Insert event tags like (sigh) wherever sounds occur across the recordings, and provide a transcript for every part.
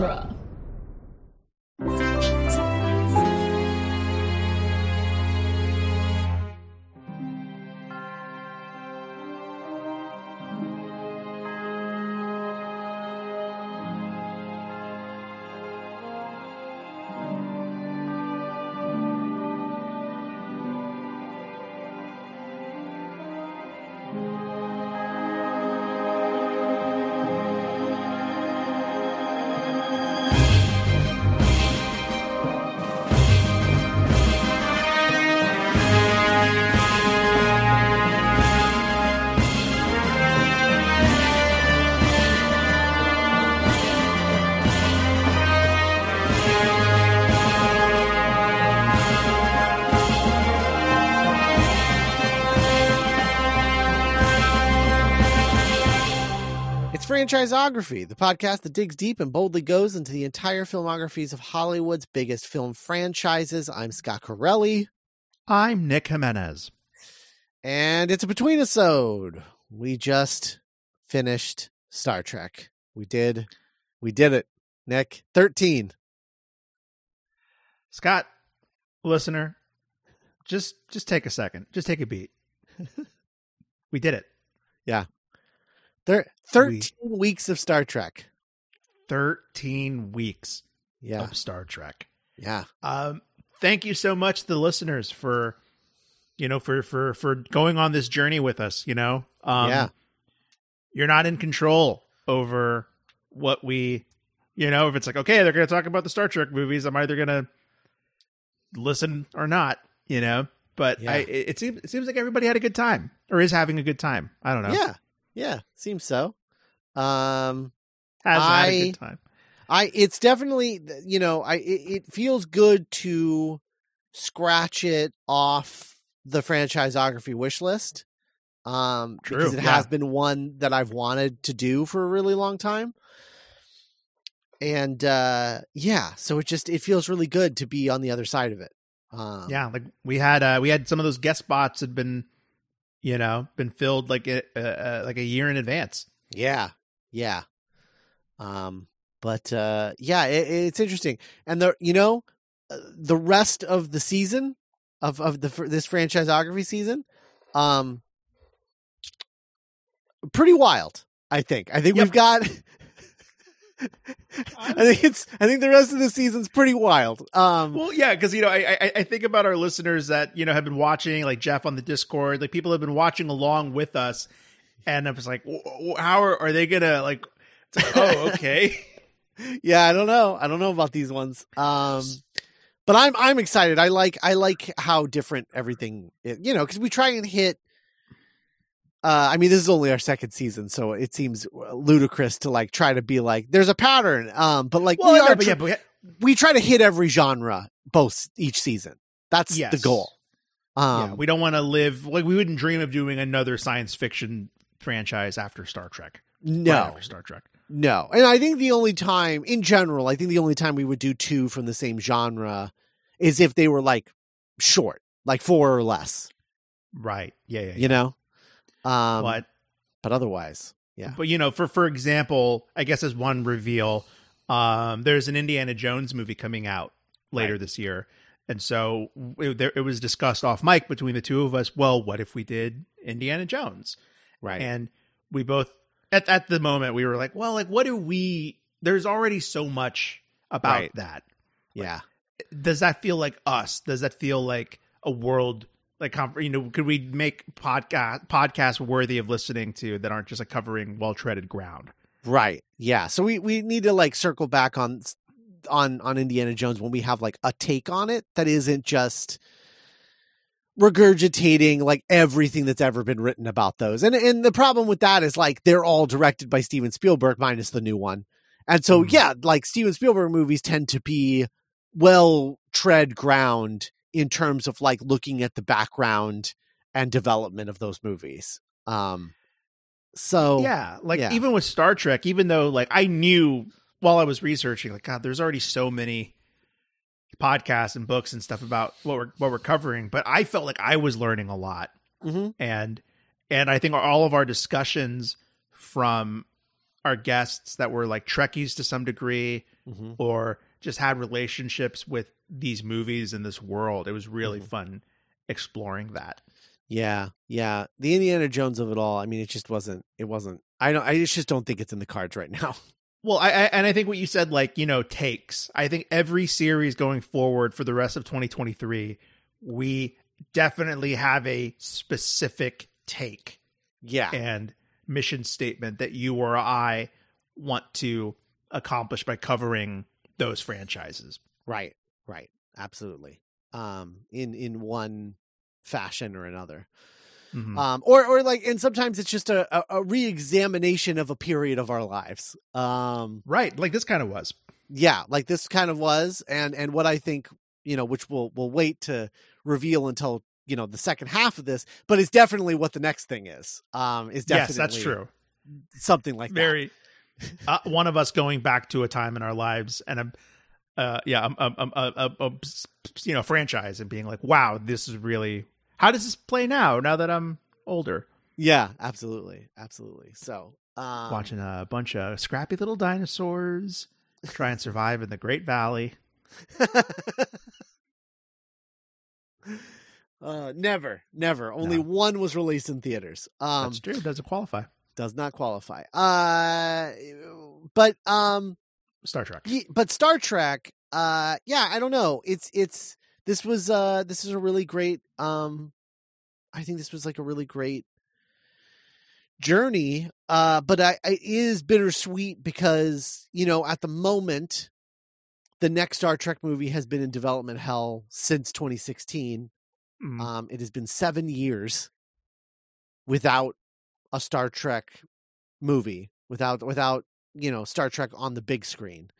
genre. Franchisography, the podcast that digs deep and boldly goes into the entire filmographies of Hollywood's biggest film franchises. I'm Scott Corelli, I'm Nick Jimenez. and it's a Betweenisode. We just finished Star Trek. We did, we did it. Nick, thirteen. Scott, listener, just just take a second. Just take a beat. (laughs) we did it. There, thirteen weeks of Star Trek. 13 weeks Yeah, of Star Trek. yeah, Um thank you so much the listeners for you know for for for going on this journey with us, you know. Um yeah. you're not in control over what we you know, if it's like okay, they're going to talk about the Star Trek movies, I'm either going to listen or not, you know. But Yeah. I it, it seems it seems like everybody had a good time or is having a good time. I don't know. Yeah, yeah, seems so. Um, Has had a I- good time. I it's definitely you know I it, it feels good to scratch it off the franchisography wish list. Um, True, because it yeah. has been one that I've wanted to do for a really long time. And uh yeah, so it just it feels really good to be on the other side of it. Um, yeah, like we had uh we had some of those guest spots had been you know, been filled like a uh, like a year in advance. Yeah. Yeah. Um but uh yeah, it, it's interesting. And the you know, uh, the rest of the season of of the this franchisography season um pretty wild, I think. I think Yep. we've got (laughs) I think it's I think the rest of the season's pretty wild. Um Well, yeah, because you know, I, I I think about our listeners that you know have been watching, like Jeff on the Discord, like people have been watching along with us, and I was like, w- w- how are, are they gonna like? Like, (laughs) oh, okay. yeah, I don't know. I don't know about these ones. Um, but I'm I'm excited. I like I like how different everything. Is, you know, because we try and hit. Uh, I mean, this is only our second season, so it seems ludicrous to like try to be like there's a pattern. Um, but like well, we are, but yeah, but we- we try to hit every genre both each season. That's the goal. Um, yeah, we don't want to live like we wouldn't dream of doing another science fiction franchise after Star Trek. right no, after Star Trek. No. And I think the only time, in general, I think the only time we would do two from the same genre is if they were like short, like four or less, Right. Yeah. Yeah. yeah. you know? Um, but but otherwise, yeah. But you know, for for example, I guess as one reveal, um, there's an Indiana Jones movie coming out later Right. this year, and so it, there, it was discussed off mic between the two of us. Well, what if we did Indiana Jones? Right. And we both at at the moment we were like, well, like what do we? There's already so much about Right. that. yeah. Does that feel like us? Does that feel like a world? Like, you know, could we make podcast podcasts worthy of listening to that aren't just like covering well treaded ground? Right. Yeah. So we, we need to like circle back on, on, on Indiana Jones when we have like a take on it that isn't just regurgitating like everything that's ever been written about those. And and the problem with that is like they're all directed by Steven Spielberg minus the new one. And so Mhm. yeah, like Steven Spielberg movies tend to be well tread ground in terms of like looking at the background and development of those movies. Um so yeah like yeah. even with star trek even though like i knew while i was researching like god there's already so many podcasts and books and stuff about what we're what we're covering but i felt like i was learning a lot Mhm. and and i think all of our discussions from our guests that were like Trekkies to some degree Mm-hmm. or just had relationships with these movies and this world. It was really Mhm. fun exploring that. Yeah, yeah. The Indiana Jones of it all. I mean, it just wasn't. It wasn't. I don't. I just don't think it's in the cards right now. (laughs) Well, I, I and I think what you said, like you know, takes. I think every series going forward for the rest of 2023, we definitely have a specific take Yeah, and mission statement that you or I want to accomplish by covering those franchises. right, right. Absolutely. Um, in in one fashion or another. Mhm. Um, or or like, and sometimes it's just a, a, a re-examination of a period of our lives. Um, right, like this kind of was. yeah, like this kind of was, and and what I think, you know, which we'll we'll wait to reveal until you know the second half of this, but it's definitely what the next thing is. Um, is definitely Yes, that's true. Something like that. (laughs) Uh, one of us going back to a time in our lives and a, uh, yeah, um, a, a, a, you know, franchise and being like, wow, this is really. How does this play now? Now that I'm older, Yeah, absolutely, absolutely. So um, watching a bunch of scrappy little dinosaurs try and survive in the Great Valley. (laughs) uh, never, never. Only No. one was released in theaters. Um, That's true. Doesn't qualify. Does not qualify. Uh, but um, Star Trek. But Star Trek, uh, yeah, I don't know. It's it's this was uh this is a really great um, I think this was like a really great journey. Uh, but I, I it is bittersweet because you know at the moment, the next Star Trek movie has been in development hell since 2016. Mm. Um, it has been seven years without a Star Trek movie, without without you know Star Trek on the big screen,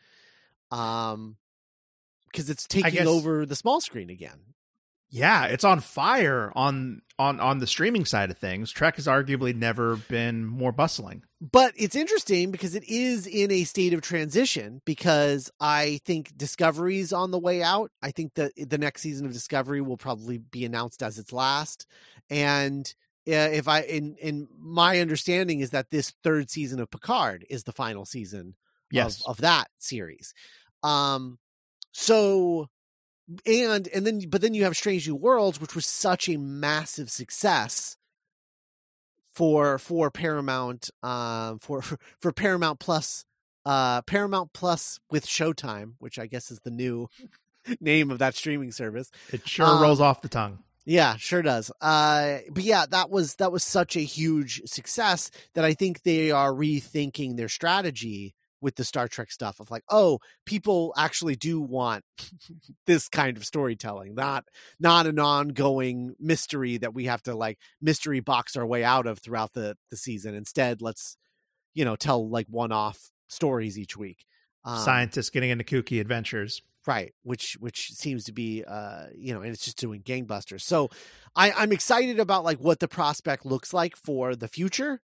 um, because it's taking guess- over the small screen again. yeah, it's on fire on on on the streaming side of things. Trek has arguably never been more bustling. But it's interesting because it is in a state of transition. Because I think Discovery's on the way out. I think that the next season of Discovery will probably be announced as its last, and. If I in in my understanding is that this third season of Picard is the final season Yes. of, of that series. Um, so and and then but then you have Strange New Worlds, which was such a massive success for for Paramount, um, for for, for Paramount Plus, uh, Paramount Plus with Showtime, which I guess is the new (laughs) name of that streaming service. it sure um, rolls off the tongue. Yeah, sure does. Uh, but yeah, that was that was such a huge success that I think they are rethinking their strategy with the Star Trek stuff of like, oh, people actually do want (laughs) this kind of storytelling, not not an ongoing mystery that we have to like mystery box our way out of throughout the the season. Instead, let's you know tell like one off stories each week. Um, Scientists getting into kooky adventures. Right which which seems to be uh you know and it's just doing gangbusters so i i'm excited about like what the prospect looks like for the future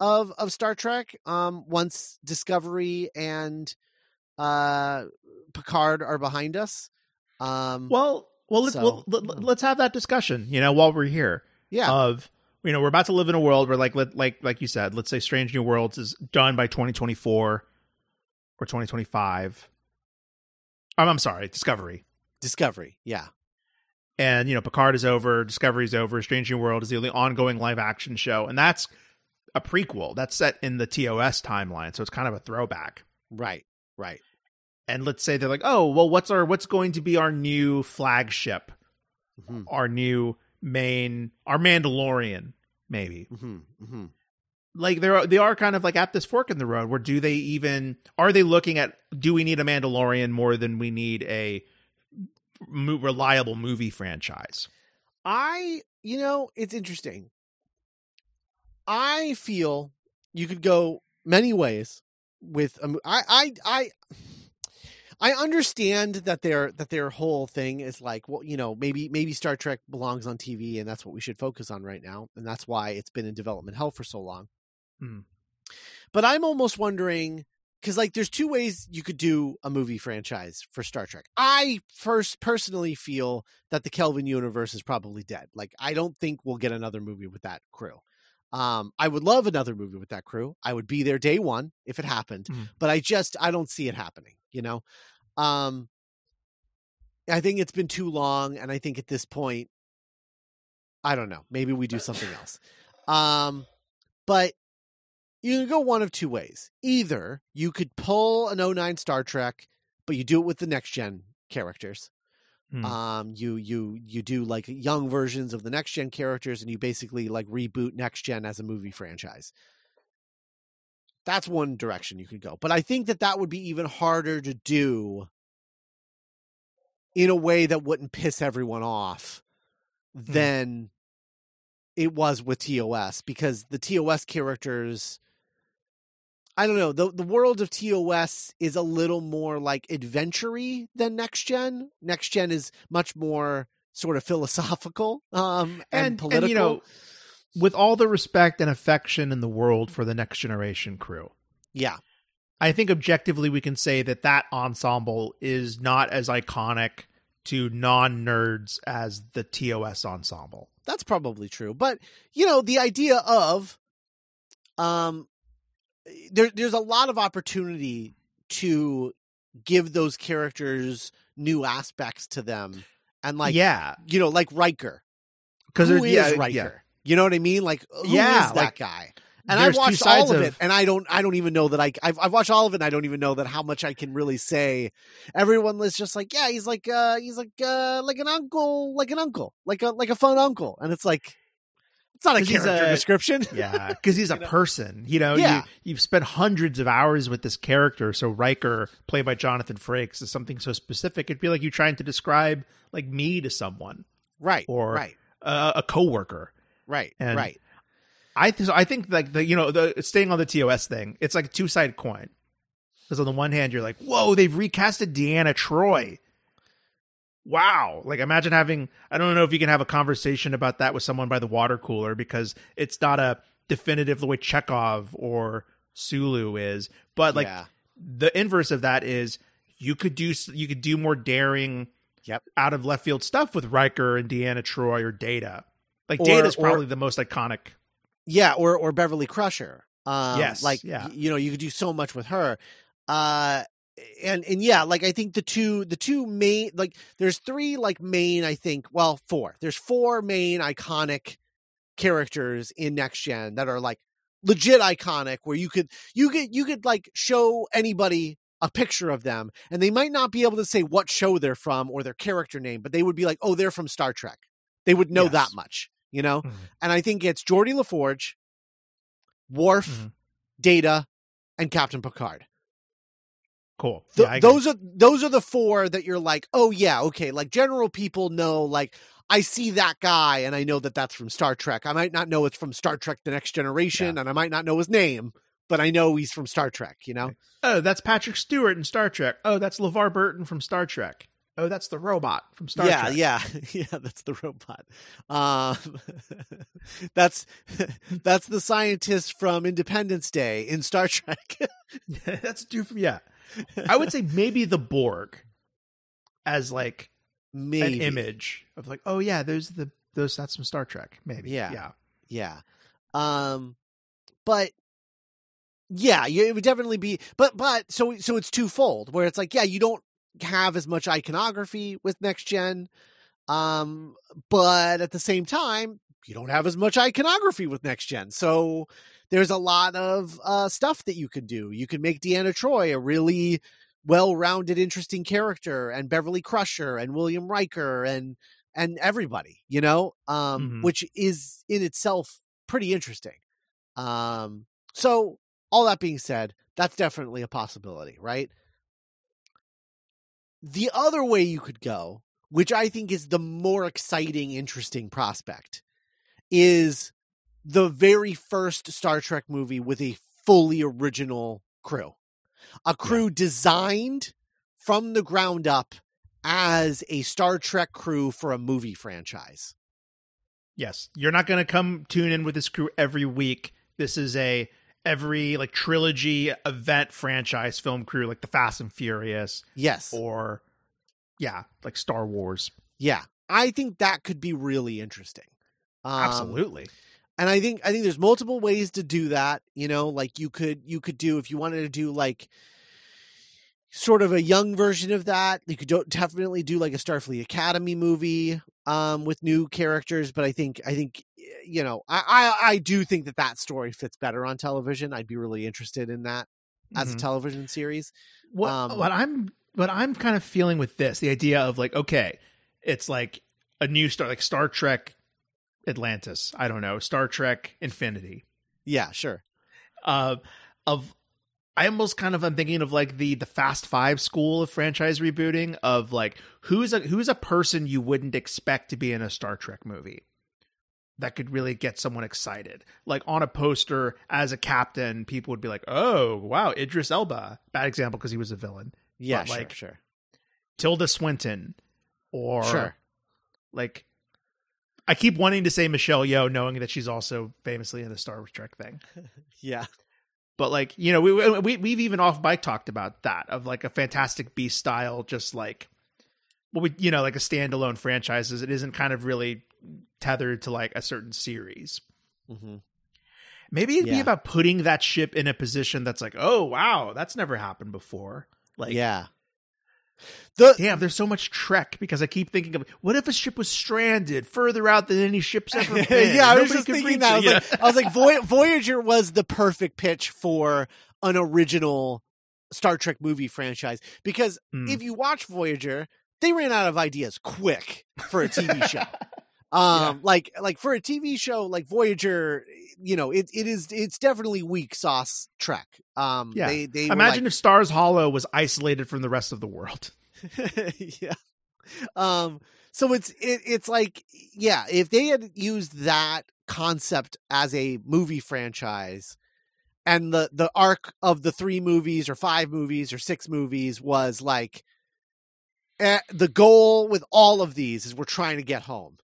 of of star trek um once discovery and uh picard are behind us um Well, well, let's, So- well let, let's have that discussion. You know, while we're here, yeah of you know, we're about to live in a world where, like, let, like, like you said, let's say Strange New Worlds is done by 2024 or 2025. I'm, I'm sorry, Discovery. discovery yeah And you know, Picard is over, Discovery is over, Strange New World is the only ongoing live action show, and that's a prequel. That's set in the TOS timeline, so it's kind of a throwback. right right And let's say they're like, oh, well, what's our what's going to be our new flagship? hmm our new main our Mandalorian maybe hmm hmm like they're they are kind of like at this fork in the road where do they even are they looking at do we need a Mandalorian more than we need a mo- reliable movie franchise I, you know, it's interesting. I feel you could go many ways with a I I I I understand that their that their whole thing is like, well, you know, maybe maybe Star Trek belongs on TV and that's what we should focus on right now, and that's why it's been in development hell for so long. Hmm. But I'm almost wondering because like there's two ways you could do a movie franchise for Star Trek. I first personally feel that the Kelvin universe is probably dead. Like I don't think we'll get another movie with that crew. Um, I would love another movie with that crew. I would be there day one if it happened, Mhm. but I just I don't see it happening. You know, um, I think it's been too long, and I think at this point, I don't know. Maybe we do something else. Um, but you can go one of two ways. Either you could pull an 09 Star Trek, but you do it with the next gen characters. Hmm. Um, you you you do like young versions of the next gen characters, and you basically like reboot next gen as a movie franchise. That's one direction you could go, but I think that that would be even harder to do in a way that wouldn't piss everyone off than it was with TOS because the TOS characters I don't know, the the world of TOS is a little more like adventure than next gen. Next gen is much more sort of philosophical um and, political. you know, with all the respect and affection in the world for the next generation crew, yeah. I think objectively we can say that that ensemble is not as iconic to non nerds as the TOS ensemble. That's probably true. But you know, the idea of um there there's a lot of opportunity to give those characters new aspects to them. And like yeah, you know, like Riker. because Who is yeah, Riker? yeah. You know what I mean? Like who is Yeah, that like, guy? And two watched all of, of- it, and I don't, I don't even know that I, I've, I've watched all of it, and I don't even know that how much I can really say. Everyone was just like, yeah, he's like, uh, he's like, uh, like an uncle, like an uncle, like a, like a fun uncle, and it's like, it's not a character a- description. (laughs) Yeah, because he's a (laughs) You know? person. You know, Yeah. you, you've spent hundreds of hours with this character. So Riker, played by Jonathan Frakes, is something so specific. It'd be like you trying to describe like me to someone, right, Or- right, uh, a coworker. right, And- right. I th- so I think like the you know the staying on the TOS thing, it's like a two sided coin. Because on the one hand, you're like, whoa, they've recasted Deanna Troi. Wow. Like imagine having I don't know if you can have a conversation about that with someone by the water cooler because it's not a definitive the way Chekhov or Sulu is. But like yeah, the inverse of that is you could do you could do more daring Yep. out of left field stuff with Riker and Deanna Troi or Data. Like Or- Data's or- probably the most iconic yeah, or or Beverly Crusher. Um, Yes, like yeah. you know, you could do so much with her. Uh, and and yeah, like I think the two the two main like there's three like main I think well four there's four main iconic characters in next gen that are like legit iconic where you could you could you could like show anybody a picture of them and they might not be able to say what show they're from or their character name but they would be like oh they're from Star Trek they would know Yes. that much you know Mhm. and I think it's Geordi La Forge Worf Mhm. Data and Captain Picard Cool. Th- Yeah, those are those are the four that you're like, oh yeah, okay. Like general people know, like I see that guy and I know that that's from Star Trek. I might not know it's from Star Trek: The Next Generation, and I might not know his name, but I know he's from Star Trek. You know? Oh, that's Patrick Stewart in Star Trek. Oh, that's LeVar Burton from Star Trek. Oh, that's the robot from Star yeah, Trek. yeah, yeah. (laughs) Yeah. That's the robot. Um, (laughs) that's (laughs) that's the scientist from Independence Day in Star Trek. that's due from yeah. I would say maybe the Borg as like Maybe an image of like, oh yeah, those the those that's from Star Trek. Maybe. Yeah. Yeah. Yeah. Um but yeah, it would definitely be but but so so it's twofold where it's like yeah, you don't have as much iconography with next gen um but at the same time you don't have as much iconography with next gen. So there's a lot of uh stuff that you could do. You could make Deanna Troi a really well-rounded interesting character and Beverly Crusher and William Riker and and everybody, you know, um, Mhm. which is in itself pretty interesting. Um, so all that being said, that's definitely a possibility, right? The other way you could go, which I think is the more exciting, interesting prospect, is the very first Star Trek movie with a fully original crew. A crew designed from the ground up as a Star Trek crew for a movie franchise. Yes. You're not gonna come tune in with this crew every week. This is a every like trilogy event franchise film crew like the Fast and Furious Yes. or yeah, like Star Wars. Yeah. I think that could be really interesting. Um, Absolutely. And I think I think there's multiple ways to do that. You know, like you could you could do if you wanted to do like sort of a young version of that. You could do, definitely do like a Starfleet Academy movie um, with new characters. But I think I think you know I, I I do think that that story fits better on television. I'd be really interested in that as a Mhm. television series. What Um, what I'm what I'm kind of feeling with this, the idea of like, okay, it's like a new star, like Star Trek Atlantis. I don't know, Star Trek Infinity. Yeah, sure. Uh, of I almost kind of I'm thinking of like the the Fast Five school of franchise rebooting of like who's a who's a person you wouldn't expect to be in a Star Trek movie that could really get someone excited. Like on a poster as a captain, people would be like, "Oh, wow, Idris Elba." Bad example because he was a villain. Yeah, But, sure, like, sure, Tilda Swinton or sure. like I keep wanting to say Michelle Yeoh knowing that she's also famously in the Star Trek thing. (laughs) Yeah, But like, you know, we, we we've even off bike talked about that of like a Fantastic Beast style just like well we you know, like a standalone franchises. It isn't kind of really tethered to like a certain series. hmm Maybe it'd be about putting that ship in a position that's like, "Oh, wow, that's never happened before." Like yeah. The Damn, there's so much Trek because I keep thinking of what if a ship was stranded further out than any ship's ever (laughs) been? yeah, I was just thinking that. I was you like, I was like, Voy- (laughs) Voyager was the perfect pitch for an original Star Trek movie franchise because Hmm. if you watch Voyager, they ran out of ideas quick for a TV show. (laughs) Um, like like for a TV show like Voyager, you know, it it is it's definitely weak sauce Trek. Um, Yeah. they they Imagine like- if Stars Hollow was isolated from the rest of the world. (laughs) (laughs) yeah. Um so it's it, it's like yeah, if they had used that concept as a movie franchise and the the arc of the three movies or five movies or six movies was like eh, the goal with all of these is we're trying to get home.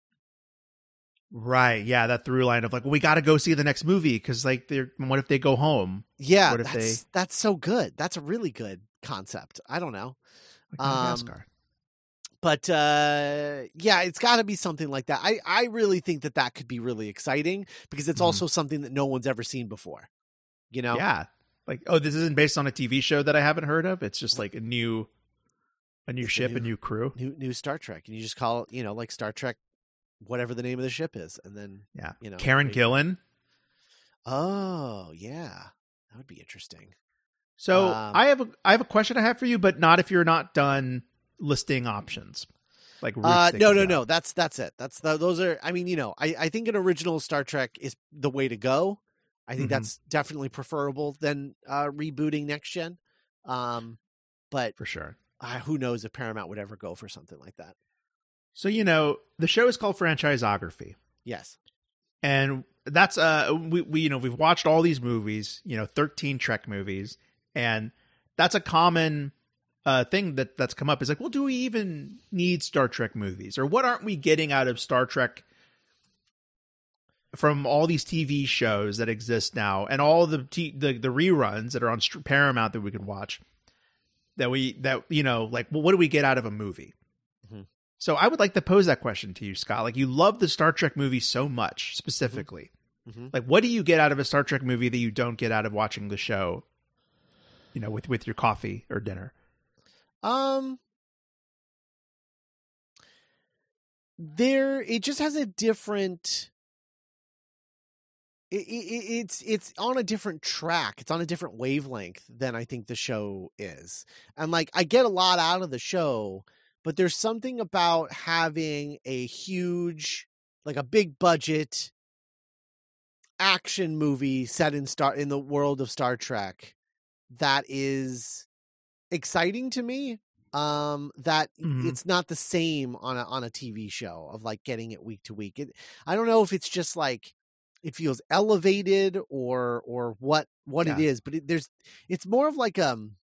Right. Yeah, that through line of like, well, we got to go see the next movie because like, they're what if they go home? Yeah, What if that's they- that's so good. That's a really good concept. I don't know. Like Um, Madagascar. but uh yeah it's got to be something like that i i really think that that could be really exciting because it's Mhm. also something that no one's ever seen before you know Yeah. Like, oh, this isn't based on a TV show that I haven't heard of. It's just like a new, a new It's ship, a new- new crew. new new star trek and you just call it you know like star trek whatever the name of the ship is and then Yeah. you know Karen. Gillan. oh yeah that would be interesting So Um, I have a I have a question I have for you, but not if you're not done listing options. Like uh no no no that's that's it that's the, those are i mean you know i i think an original star trek is the way to go i think Mhm. that's definitely preferable than uh rebooting next gen um but for sure. uh, who knows if Paramount would ever go for something like that. So you know the show is called Franchisography, Yes. and that's uh we, we you know we've watched all these movies, you know, thirteen Trek movies, and that's a common uh thing that that's come up is like, well, do we even need Star Trek movies, or what aren't we getting out of Star Trek? From all these TV shows that exist now, and all the t- the, the reruns that are on Paramount that we can watch, that we that you know, like, well, what do we get out of a movie? So I would like to pose that question to you, Scott. Like, you love the Star Trek movie so much, specifically. Mhm. Like, what do you get out of a Star Trek movie that you don't get out of watching the show? You know, with with your coffee or dinner. Um there it just has a different it, it, it's it's on a different track. It's on a different wavelength than I think the show is. And like I get a lot out of the show, but there's something about having a huge like a big budget action movie set in star in the world of Star Trek that is exciting to me um that Mhm. it's not the same on a on a TV show of like getting it week to week. It I don't know if it's just like it feels elevated or or what what it Yeah. is, but it, there's it's more of like um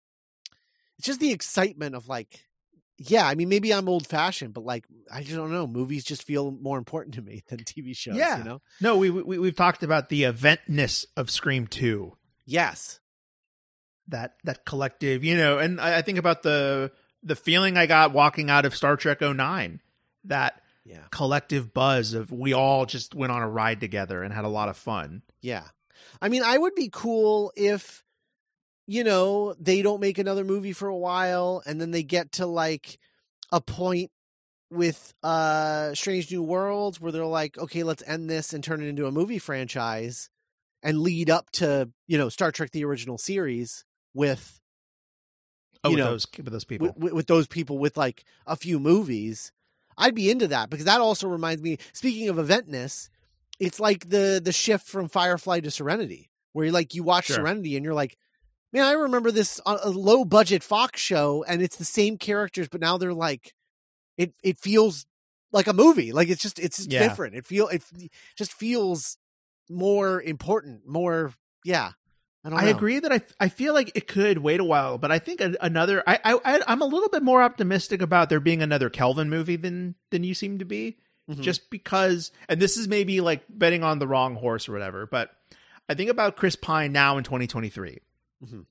it's just the excitement of like yeah, I mean maybe I'm old fashioned, but like I just don't know, movies just feel more important to me (laughs) than TV shows, Yeah. you know? No, we, we we've talked about the eventness of Scream Two. Yes. that that collective, you know, and I, I think about the the feeling I got walking out of Star Trek 09 that Yeah. collective buzz of we all just went on a ride together and had a lot of fun. Yeah. I mean, I would be cool if, you know, they don't make another movie for a while and then they get to like a point with uh Strange New Worlds where they're like, okay, let's end this and turn it into a movie franchise and lead up to, you know, Star Trek the original series with Oh, You with know, those with those people. with, with, those people with like a few movies. I'd be into that because that also reminds me. Speaking of eventness, it's like the the shift from Firefly to Serenity, where you like you watch Sure. Serenity and you're like, man, I remember this on a low budget Fox show, and it's the same characters, but now they're like, it it feels like a movie. Like it's just it's just Yeah. different. It feel it just feels more important. More yeah. I don't. I agree that I I feel like it could wait a while, but I think another I, I I'm a little bit more optimistic about there being another Kelvin movie than than you seem to be. Mhm. just because and this is maybe like betting on the wrong horse or whatever but i think about chris pine now in 2023 Mhm.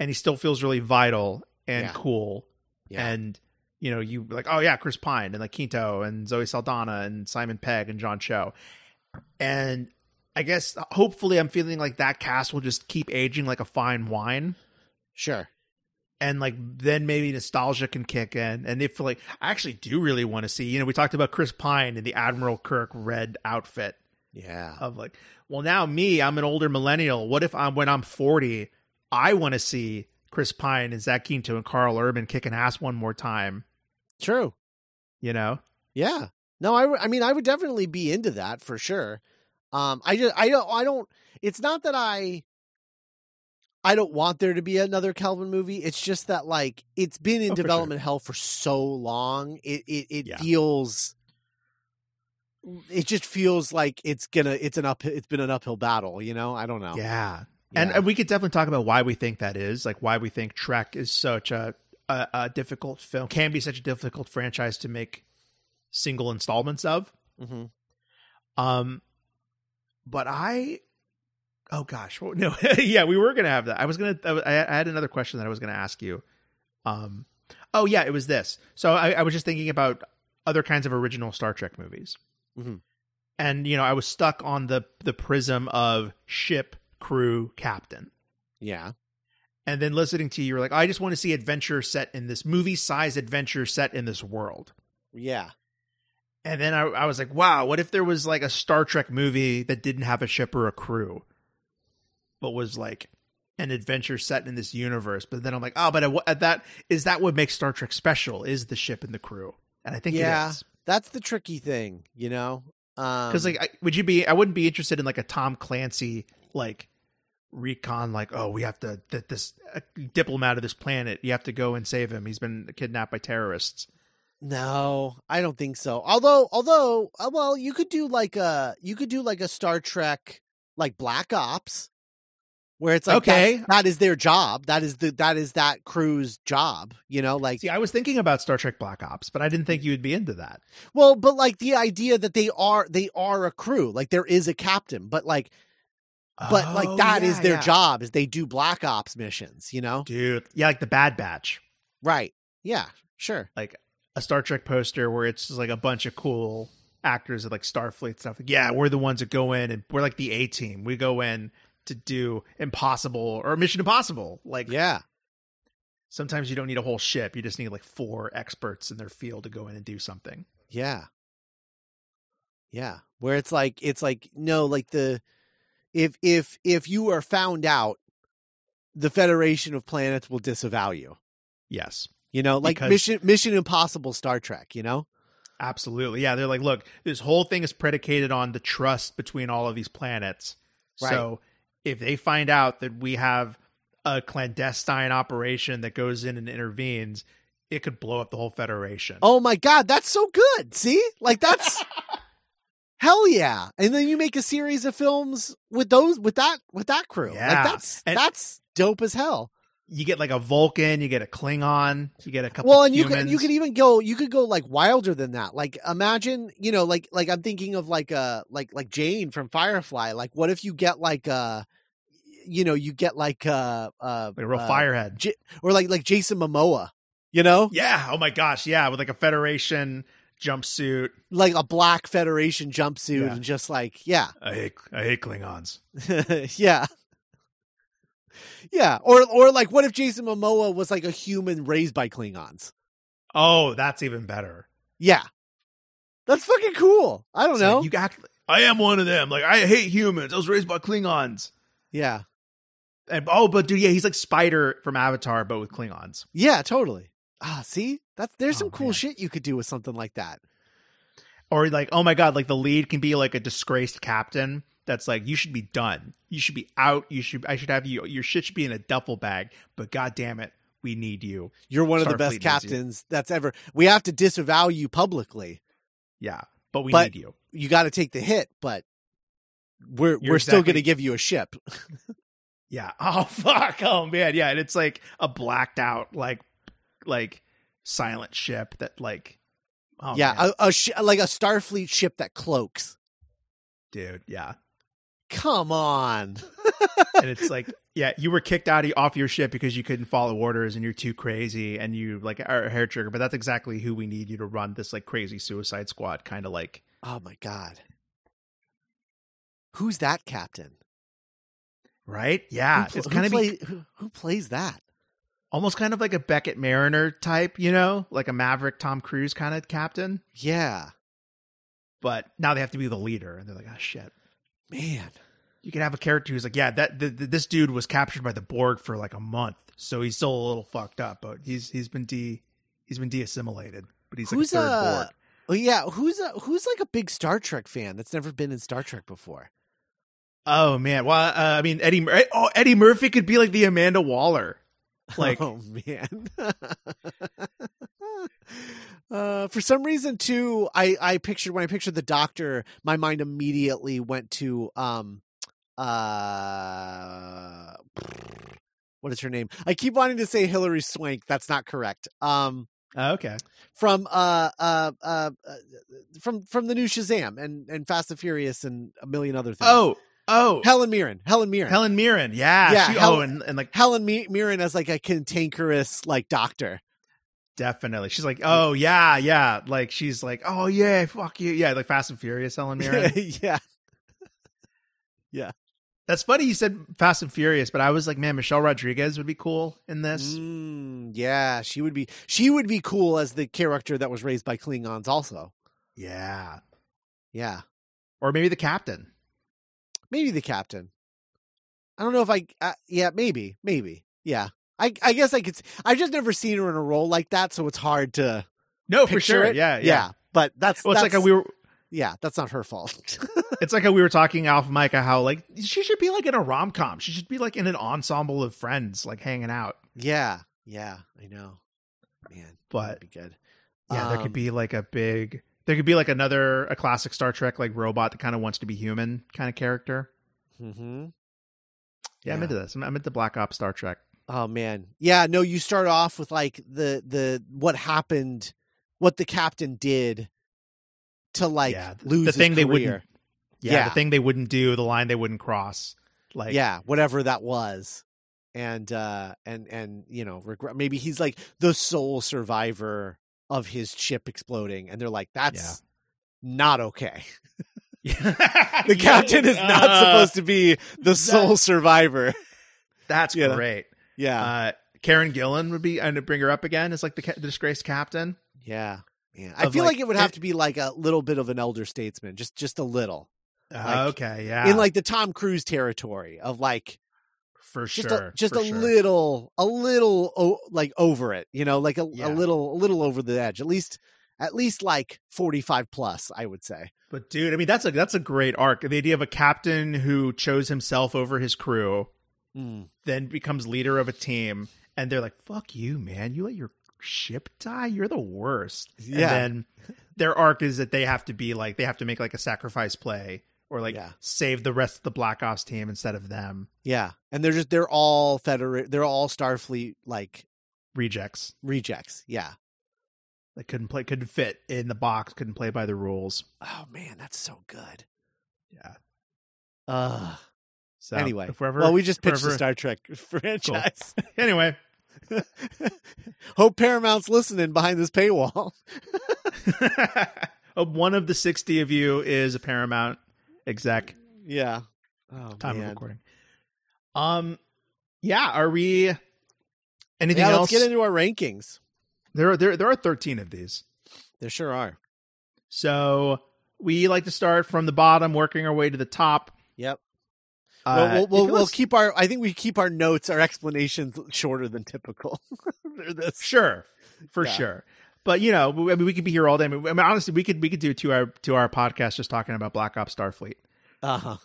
and he still feels really vital and Yeah. cool Yeah. and you know you like oh yeah chris pine and like quinto and zoe saldana and simon pegg and john cho and i guess hopefully i'm feeling like that cast will just keep aging like a fine wine sure. and like then maybe nostalgia can kick in and if like i actually do really want to see you know we talked about chris pine in the admiral kirk red outfit Yeah. of like well now me i'm an older millennial what if i'm when i'm 40 i want to see chris pine and zach quinto and carl urban kicking ass one more time True. you know Yeah. No, I, w- I mean, I would definitely be into that for sure. Um, I just, I don't, I don't, it's not that I, I don't want there to be another Kelvin movie. It's just that like, it's been in Oh, for sure. development hell for so long. It, it, it Yeah. feels, it just feels like it's gonna, it's an up, it's been an uphill battle, you know? I don't know. yeah Yeah. and we could definitely talk about why we think that is like why we think trek is such a, a, a difficult film can be such a difficult franchise to make single installments of Mhm. Um, but I, oh gosh, well, no, (laughs) yeah, we were gonna have that. I was gonna, I, I had another question that I was gonna ask you. Um, oh yeah, it was this. So I, I was just thinking about other kinds of original Star Trek movies, Mhm. and you know, I was stuck on the the prism of ship, crew, captain. Yeah. And then listening to you, you're like, I just want to see adventure set in this movie size adventure set in this world. Yeah. And then I, I was like, wow, what if there was like a Star Trek movie that didn't have a ship or a crew, but was like an adventure set in this universe? But then I'm like, oh, but at, at that is that what makes Star Trek special? Is the ship and the crew? And I think Yeah. it is That's the tricky thing, you know? Um, because like, I, would you be? I wouldn't be interested in like a Tom Clancy like recon, like, oh, we have to that this uh, diplomat of this planet, you have to go and save him. He's been kidnapped by terrorists. No, I don't think so. Although, although, uh, well, you could do like a you could do like a Star Trek like Black Ops, where it's like Okay. that is their job. That is the that is that crew's job. You know, like See, I was thinking about Star Trek Black Ops, but I didn't think you would be into that. well, but like the idea that they are they are a crew. Like there is a captain, but like but like Oh, that is yeah, their yeah. job. Is they do Black Ops missions. You know, dude. Yeah, like the Bad Batch, right? Yeah, sure. like a Star Trek poster where it's just like a bunch of cool actors of like Starfleet stuff. Like, yeah, we're the ones that go in and we're like the A team. We go in to do Impossible or Mission Impossible. Like, Yeah, sometimes you don't need a whole ship; you just need like four experts in their field to go in and do something. Yeah. Yeah. Where it's like it's like no, like the if if if you are found out, the Federation of Planets will disavow you. Yes, You know, like Because- Mission Mission Impossible Star Trek, you know? absolutely. Yeah, they're like, look, this whole thing is predicated on the trust between all of these planets. So if they find out that we have a clandestine operation that goes in and intervenes, it could blow up the whole Federation. Oh my god, that's so good. See? Like that's Hell yeah. And then you make a series of films with those with that with that crew. Yeah. Like that's And- that's dope as hell. You get like a Vulcan, you get a Klingon, you get a couple. Well, and you humans. could you could even go you could go like wilder than that. Like imagine, you know, like like I'm thinking of like uh like like Jayne from Firefly. Like what if you get like uh you know, you get like uh uh like a real uh, firehead. J- or like like Jason Momoa, you know? yeah. Oh my gosh. Yeah, with like a Federation jumpsuit. like a black Federation jumpsuit, Yeah. and just like yeah, I hate I hate Klingons. (laughs) yeah, yeah. Or or like, what if Jason Momoa was like a human raised by Klingons? Oh, that's even better. Yeah, that's fucking cool. I don't It's know. like, you act. I am one of them. Like I hate humans. I was raised by Klingons. yeah, And oh, but dude, yeah, he's like Spider from Avatar, but with Klingons. yeah, totally. Ah, see, that's there's some Oh, cool man. shit you could do with something like that. Or like, oh my god, like the lead can be like a disgraced captain. That's like you should be done. You should be out. You should. I should have you. Your shit should be in a duffel bag. But god damn it, we need you. You're one of the best captains that's ever. We have to disavow you publicly. Yeah, but we But- need you. You got to take the hit, but we're You're we're still going to give you a ship. (laughs) Yeah. (laughs) Oh fuck. Oh man. Yeah. And it's like a blacked out like like silent ship that like. Oh, yeah, man. a, a sh- like a Starfleet ship that cloaks. dude. Yeah. Come on. (laughs) and it's like yeah you were kicked out of, off your ship because you couldn't follow orders and you're too crazy and you like are a hair trigger but that's exactly who we need you to run this like crazy suicide squad kind of like Oh my god. Who's that captain? right yeah Who it's kind of play- who, who plays that? Almost kind of like a beckett mariner type you know like a maverick tom cruise kind of captain Yeah, but now they have to be the leader and they're like oh shit man. you could have a character who's like yeah that th- th- this dude was captured by the borg for like a month so he's still a little fucked up but he's he's been de he's been de-assimilated but he's like Who's a third uh, borg Oh yeah, who's a, who's like a big Star Trek fan that's never been in Star Trek before? Oh man, well, uh, I mean Eddie. Mur- Oh, Eddie Murphy could be like the Amanda Waller. (laughs) Like, oh man. (laughs) uh, for some reason, too, I I pictured when I pictured the Doctor, my mind immediately went to um, uh, what is her name? I keep wanting to say Hilary Swank. That's not correct. Um, oh, okay, from uh uh uh uh, from from the new Shazam and and Fast and Furious and a million other things. oh, oh, Helen Mirren. Helen Mirren. Helen Mirren, yeah, Yeah, She, Hel- oh, and, and like Helen Mi- Mirren as like a cantankerous like doctor. definitely, she's like, oh yeah, yeah, like she's like, oh yeah, fuck you, yeah, like Fast and Furious, Helen Mirren. (laughs) yeah. Yeah. That's funny you said Fast and Furious, but I was like, man, Michelle Rodriguez would be cool in this. Mm, yeah, she would be she would be cool as the character that was raised by Klingons also. Yeah, Yeah. or maybe the captain. Maybe the captain. I don't know if I uh, yeah, maybe. Maybe. Yeah. I I guess I could I've just never seen her in a role like that so it's hard to No, for sure. Yeah, yeah. Yeah, but that's Well, it's like that's- how we were. yeah, that's not her fault. (laughs) It's like how we were talking Alpha Micah how like she should be like in a rom com. She should be like in an ensemble of friends, like hanging out. yeah. Yeah, I know. Man, But be good. yeah, there Um, could be like a big there could be like another a classic Star Trek like robot that kind of wants to be human kind of character. Mhm. Yeah, I'm into this. I'm, I'm into Black Ops Star Trek. Oh man. Yeah, no, you start off with like the the what happened, what the captain did to like Yeah, the- lose the thing they wouldn't Yeah, Yeah. the thing they wouldn't do, the line they wouldn't cross. Like yeah, whatever that was. And uh and and you know, regret maybe he's like the sole survivor of his chip exploding and they're like that's not okay. (laughs) (laughs) the captain is not supposed to be the sole survivor. That's you know. great. Yeah. Uh, Karen Gillan would be, and to bring her up again as like the, ca- the disgraced captain. yeah. Man, I feel like, like it would have it- to be like a little bit of an elder statesman, just just a little. Uh, Like, okay, yeah, in like the Tom Cruise territory of like for just sure, a, just a sure. little a little o- like over it, you know, like a, Yeah. a little a little over the edge. At least at least like 45 plus, I would say. But dude, I mean, that's a that's a great arc. The idea of a captain who chose himself over his crew, Mm. then becomes leader of a team, and they're like, "Fuck you, man! You let your ship die. You're the worst." Yeah. And then their arc is that they have to be like they have to make like a sacrifice play or like Yeah. save the rest of the Black Ops team instead of them Yeah. And they're just they're all federate they're all Starfleet like rejects. rejects. Yeah. They couldn't play, couldn't fit in the box, couldn't play by the rules. Oh man, that's so good. Yeah. Uh So anyway. if ever, well, we just pitched the Star Trek (laughs) franchise. (laughs) anyway, (laughs) Hope Paramount's listening behind this paywall. One of the 60 of you is a Paramount exec. Yeah. Oh, Time man. of recording. Um, yeah. Are we? Anything Yeah, else? let's get into our rankings. there are there there are 13 of these. There sure are. So we like to start from the bottom, working our way to the top. Yep. Uh, we'll we'll, we'll, keep our. I think we keep our notes, our explanations shorter than typical. (laughs) Sure, for Yeah. sure. But you know, I mean, we could be here all day. I mean, honestly, we could we could do two hour two hour podcast just talking about Black Ops Starfleet. Uh huh.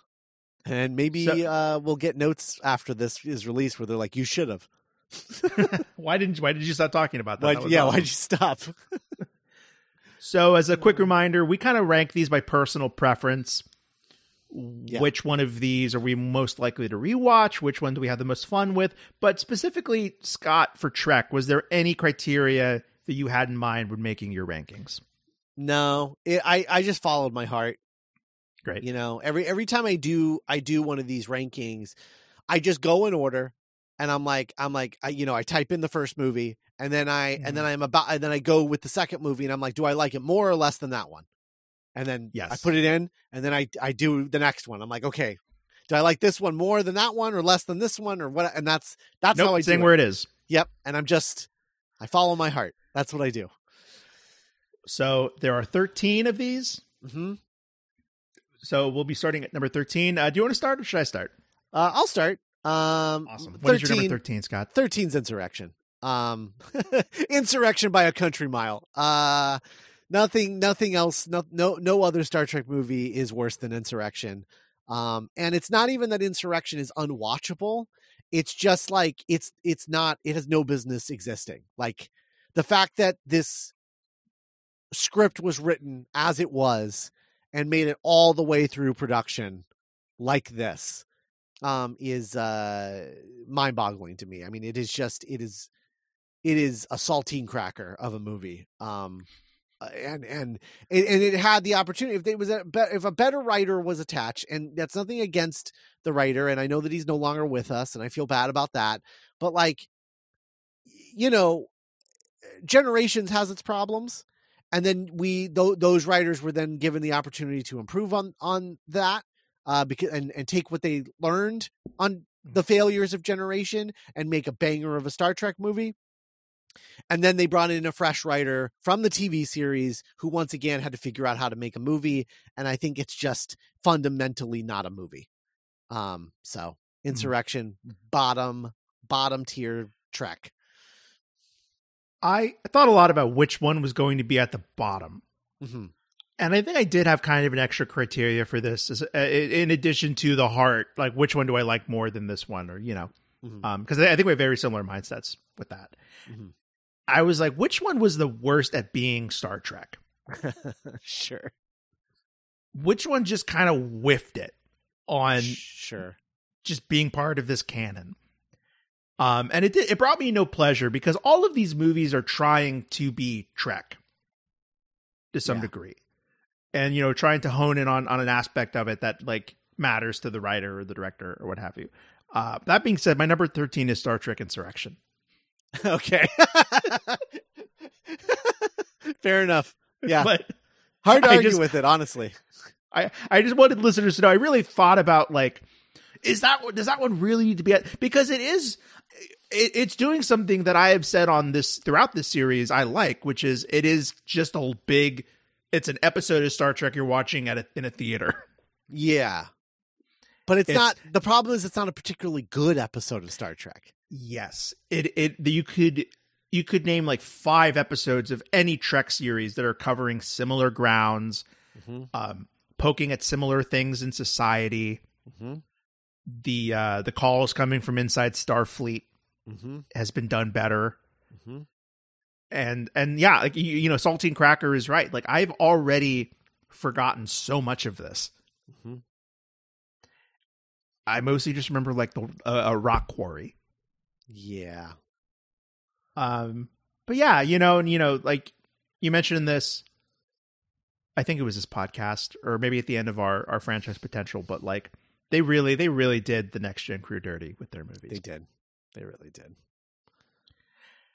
And maybe So- uh, we'll get notes after this is released where they're like, "You should have." (laughs) why didn't Why did you stop talking about that? Why, That yeah, awesome. why'd you stop? (laughs) So, as a quick reminder, we kind of rank these by personal preference. Which one of these are we most likely to rewatch? Which one do we have the most fun with? But specifically, Scott, for Trek, was there any criteria that you had in mind when making your rankings? no, it, I I just followed my heart. Great. You know, every every time I do I do one of these rankings, I just go in order, and I'm like I'm like I, you know I type in the first movie, and then I and then mm-hmm. I'm about and then I go with the second movie, and I'm like, do I like it more or less than that one? And then Yes. I put it in, and then I I do the next one. I'm like, okay, do I like this one more than that one, or less than this one, or what? And that's that's nope, how I saying do where it. it is. Yep, and I'm just I follow my heart. That's what I do. So there are 13 of these. hmm So we'll be starting at number 13. Uh, do you want to start or should I start? Uh, I'll start. Um, Awesome. What is your 13 number 13, Scott? 13's insurrection. Um, (laughs) insurrection by a country mile. Uh, nothing, nothing else. No, no, no other Star Trek movie is worse than insurrection. Um, and it's not even that insurrection is unwatchable. It's just like it's it's not. It has no business existing. Like the fact that this script was written as it was and made it all the way through production like this um is uh mind-boggling to me. I mean it is just it is it is a saltine cracker of a movie um uh, and and and and it had the opportunity if there was a if a better writer was attached and that's nothing against the writer and i know that he's no longer with us and i feel bad about that but like you know generations has its problems and then we th- those writers were then given the opportunity to improve on on that uh because and and take what they learned on the failures of generation and make a banger of a star trek movie and then they brought in a fresh writer from the TV series who once again had to figure out how to make a movie and I think it's just fundamentally not a movie. Um so insurrection bottom bottom tier trek. I thought a lot about which one was going to be at the bottom. Mhm. And I think I did have kind of an extra criteria for this, as- uh, in addition to the heart. Like, which one do I like more than this one, or you know, because I think we have very similar mindsets with that. Mhm. I was like, which one was the worst at being Star Trek? (laughs) sure. Which one just kind of whiffed it on sure. just being part of this canon? Um, and it did, it brought me no pleasure because all of these movies are trying to be Trek to some Yeah. degree, and you know, trying to hone in on on an aspect of it that like matters to the writer or the director or what have you. Uh, that being said, my number thirteen is Star Trek Insurrection. (laughs) Okay. (laughs) Fair enough. Yeah. but Hard to I argue just- with it, honestly. I I just wanted listeners to know. I really thought about like, is that does that one really need to be at? Because it is, it, it's doing something that I have said on this throughout this series. I like, which is it is just a big. It's an episode of Star Trek you're watching at a, in a theater. Yeah. But it's, It's- not the problem is it's not a particularly good episode of Star Trek. Yes, it it you could you could name like five episodes of any Trek series that are covering similar grounds, Mm-hmm. um, poking at similar things in society. Mm-hmm. The uh, the calls coming from inside Starfleet Mm-hmm. has been done better. Mm-hmm. and and yeah like you, you know saltine cracker is right like i've already forgotten so much of this Mhm. i mostly just remember like the uh, a rock quarry Yeah. um but yeah you know and you know like you mentioned this i think it was this podcast or maybe at the end of our our franchise potential but like they really they really did the next gen crew dirty with their movies They did. They really did.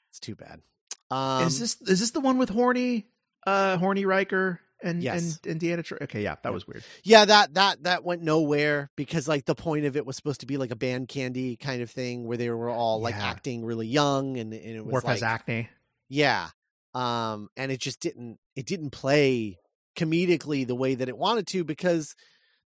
It's too bad. Um, is this is this the one with horny uh horny Riker and Yes. and Deanna Tro- Okay, yeah, that was weird. yeah that that that went nowhere because like the point of it was supposed to be like a band candy kind of thing where they were all like Yeah. acting really young and, and it was Worf like has acne. yeah um and it just didn't it didn't play comedically the way that it wanted to because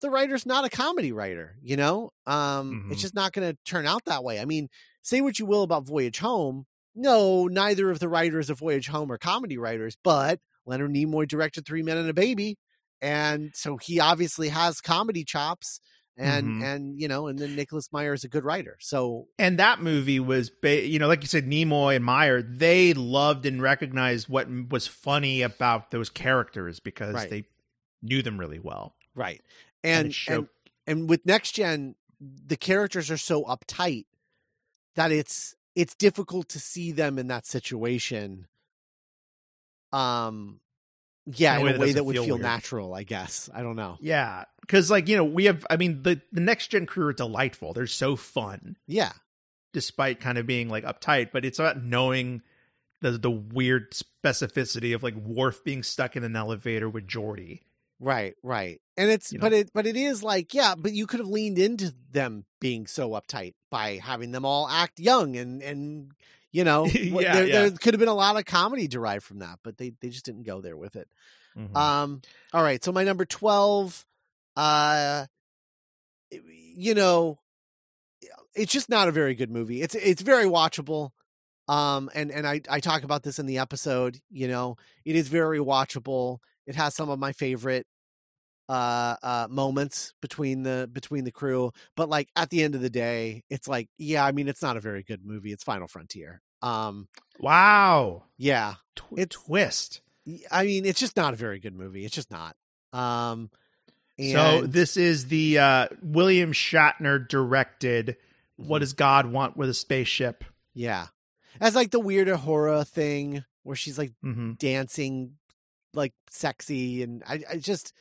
the writer's not a comedy writer you know um it's Mhm. just not going to turn out that way i mean say what you will about voyage home no neither of the writers of voyage home are comedy writers but leonard nimoy directed three men and a baby and so he obviously has comedy chops and Mhm. and you know and then nicholas meyer is a good writer so And that movie was, ba- you know, like you said, Nimoy and Meyer, they loved and recognized what was funny about those characters because Right. they knew them really well. right And and and, and with next gen the characters are so uptight that it's it's difficult to see them in that situation um yeah In a in way a way that would feel feel natural i guess i don't know Yeah, because like you know, we have. I mean, the the next gen crew are delightful. They're so fun, yeah despite kind of being like uptight. But it's about knowing the the weird specificity of like Worf being stuck in an elevator with Geordi. Right right and it's You know? but it but it is like yeah but you could have leaned into them being so uptight by having them all act young and and you (laughs) know Yeah, there, yeah. there could have been a lot of comedy derived from that but they they just didn't go there with it Mhm. Um, all right. So my number 12, uh, you know, it's just not a very good movie. It's, it's very watchable. Um, and, and I, I talk about this in the episode, you know, it is very watchable. It has some of my favorite, uh, uh, moments between the, between the crew, but like at the end of the day, it's like, yeah, I mean, it's not a very good movie. It's Final Frontier. Um, wow, yeah, Tw- It's- twist. i mean, it's just not a very good movie. It's just not. Um, and So this is the uh, William Shatner directed. What does God want with a spaceship? yeah, as like the weird horror thing where she's like Mm-hmm. dancing, like sexy, and I, I just,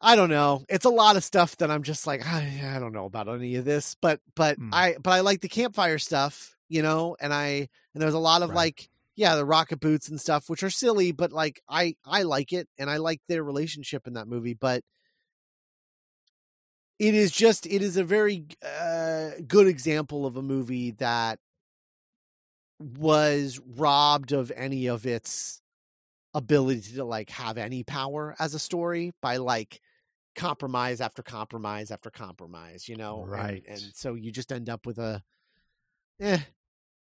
I don't know. It's a lot of stuff that I'm just like, I, I don't know about any of this, but but Mm. I but I like the campfire stuff, you know, and I and there's a lot of Right. like. Yeah, the rocket boots and stuff, which are silly, but like I I like it, and I like their relationship in that movie. But it is just it is a very uh, good example of a movie that was robbed of any of its ability to like have any power as a story by like compromise after compromise after compromise you know Right. and, so you just end up with a eh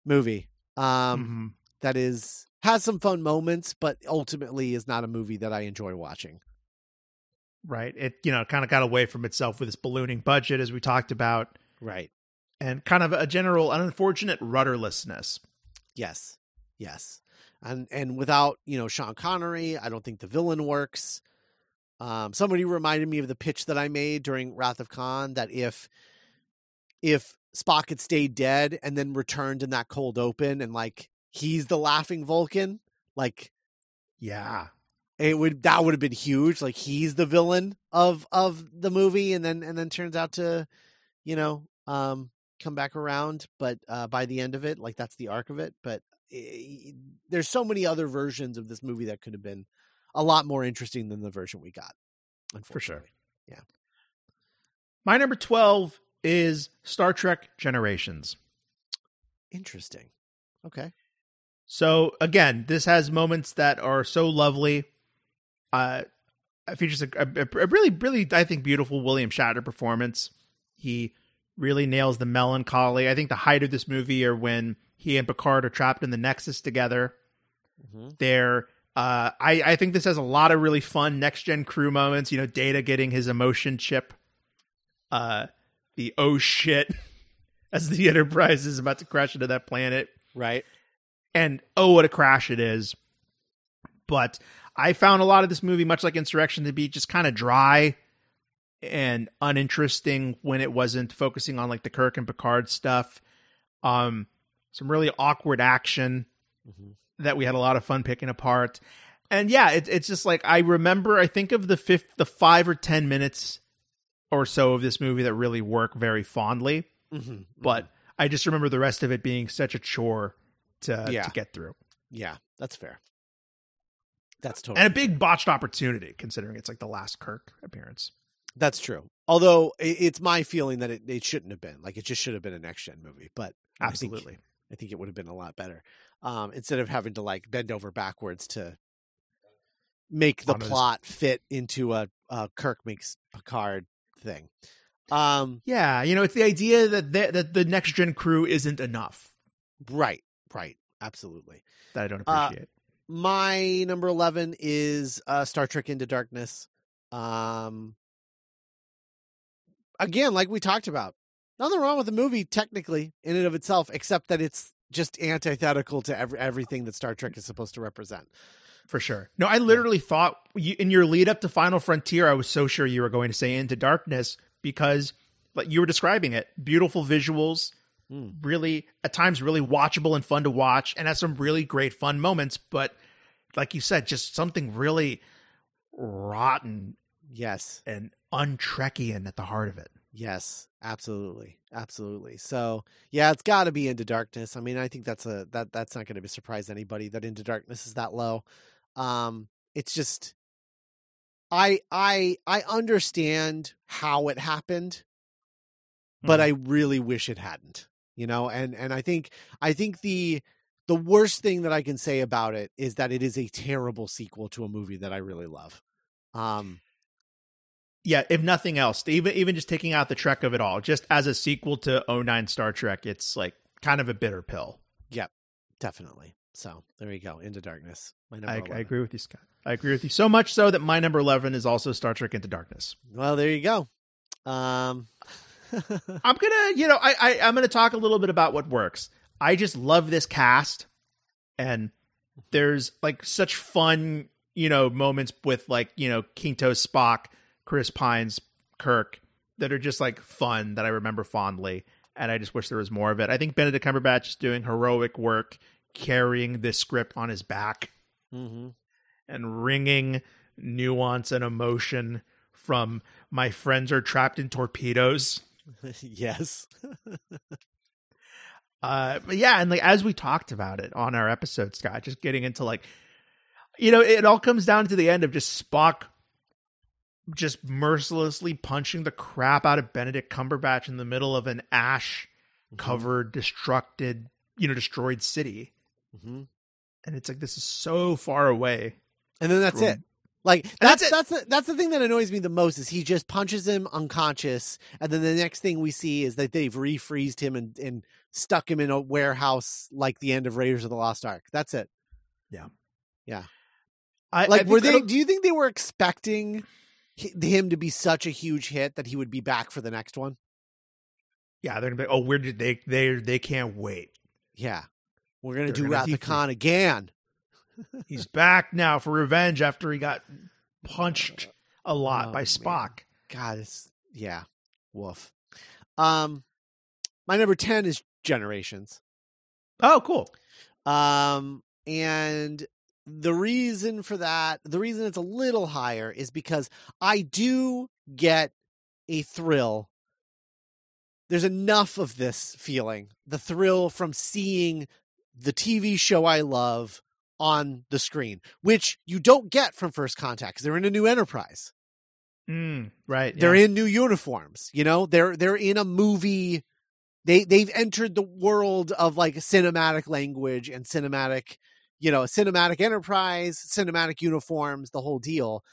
movie um Mhm. that is has some fun moments but ultimately is not a movie that i enjoy watching Right. It you know kind of got away from itself with its ballooning budget, as we talked about, right and kind of a general an unfortunate rudderlessness. Yes. Yes. And and without, you know, Sean Connery, I don't think the villain works. Um somebody reminded me of the pitch that I made during Wrath of Khan that if if Spock had stayed dead and then returned in that cold open and like he's the laughing Vulcan, like Yeah. it would that would have been huge. Like he's the villain of of the movie and then and then turns out to, you know, um come back around but uh by the end of it like that's the arc of it but there's so many other versions of this movie that could have been a lot more interesting than the version we got For sure. Yeah. My number twelve is Star Trek Generations. interesting okay So again, this has moments that are so lovely. Uh, it features a, a, a really, really, I think, beautiful William Shatner performance. He really nails the melancholy. I think the height of this movie are when he and Picard are trapped in the Nexus together. hmm There, uh, I, I think this has a lot of really fun next gen crew moments. You know, Data getting his emotion chip. Uh, the oh shit, (laughs) as the Enterprise is about to crash into that planet right and oh what a crash it is but i found a lot of this movie much like insurrection to be just kind of dry and uninteresting when it wasn't focusing on like the kirk and picard stuff um some really awkward action hmm that we had a lot of fun picking apart and yeah it, it's just like i remember i think of the fifth the five or ten minutes or so of this movie that really work very fondly hmm but I just remember the rest of it being such a chore to Yeah. to get through. Yeah, that's fair. That's totally And a big botched opportunity considering it's like the last Kirk appearance. That's true. Although it's my feeling that it, it shouldn't have been like it just should have been a next gen movie. But Absolutely. I think it would have been a lot better um, instead of having to like bend over backwards to make the plot fit into a, a Kirk makes Picard thing. Um, Yeah, you know, it's the idea that the, that the next gen crew isn't enough right, right, absolutely. that I don't Uh, appreciate. My number eleven is uh, Star Trek Into Darkness. Um, again, like we talked about, nothing wrong with the movie technically in and of itself, except that it's just antithetical to every, everything that Star Trek is supposed to represent. For sure. No, I literally thought you, in your lead up to Final Frontier, I was so sure you were going to say Into Darkness because, like you were describing it, beautiful visuals, Mm. really at times really watchable and fun to watch, and has some really great fun moments. But like you said, just something really rotten Yes, and untrekian at the heart of it. Yes, absolutely, absolutely. So yeah, it's got to be Into Darkness. I mean, I think that's a that that's not going to be surprise anybody that Into Darkness is that low. Um, it's just, I I I understand how it happened, but Mhm. I really wish it hadn't. You know, and and I think I think the the worst thing that I can say about it is that it is a terrible sequel to a movie that I really love. Um, yeah, if nothing else, even even just taking out the Trek of it all, just as a sequel to 09 Star Trek, it's like kind of a bitter pill. Yep, definitely. So there you go, Into Darkness. My number I, I agree with you, Scott. I agree with you so much so that my number 11 is also Star Trek Into Darkness. Well, there you go. Um, (laughs) I'm gonna, you know, I, I I'm gonna talk a little bit about what works. I just love this cast, and there's like such fun, you know, moments with like you know Quinto Spock, Chris Pine's, Kirk that are just like fun that I remember fondly, and I just wish there was more of it. I think Benedict Cumberbatch is doing heroic work carrying this script on his back mhm. and wringing nuance and emotion from my friends are trapped in torpedoes. (laughs) yes. (laughs) Uh, but yeah, and like as we talked about it on our episode, Scott, just getting into like, you know, it all comes down to the end of just Spock just mercilessly punching the crap out of Benedict Cumberbatch in the middle of an ash covered, destructed, you know, destroyed city. Mhm. And it's like this is so far away. And then that's from- it. Like that's that's it. that's the, that's the thing that annoys me the most is he just punches him unconscious, and then the next thing we see is that they've refreezed him and, and stuck him in a warehouse like the end of Raiders of the Lost Ark. That's it. Yeah, yeah. I, Like, I were they? Do you think they were expecting hi- him to be such a huge hit that he would be back for the next one? Yeah, they're gonna be. Oh, where did they? They they can't wait. Yeah, we're gonna They're do gonna Wrath. Khan again. (laughs) He's back now for revenge after he got punched a lot Oh, by man. Spock. God, it's yeah, woof. Um, my number ten is Generations. Oh, cool. Um, and the reason for that, the reason it's a little higher is because I do get a thrill. There's enough of this feeling, the thrill from seeing the TV show I love on the screen, which you don't get from First Contact because they're in a new enterprise. Mm, right. They're yeah. in new uniforms, you know? They're they're in a movie. They they've entered the world of like cinematic language and cinematic, you know, cinematic enterprise, cinematic uniforms, the whole deal.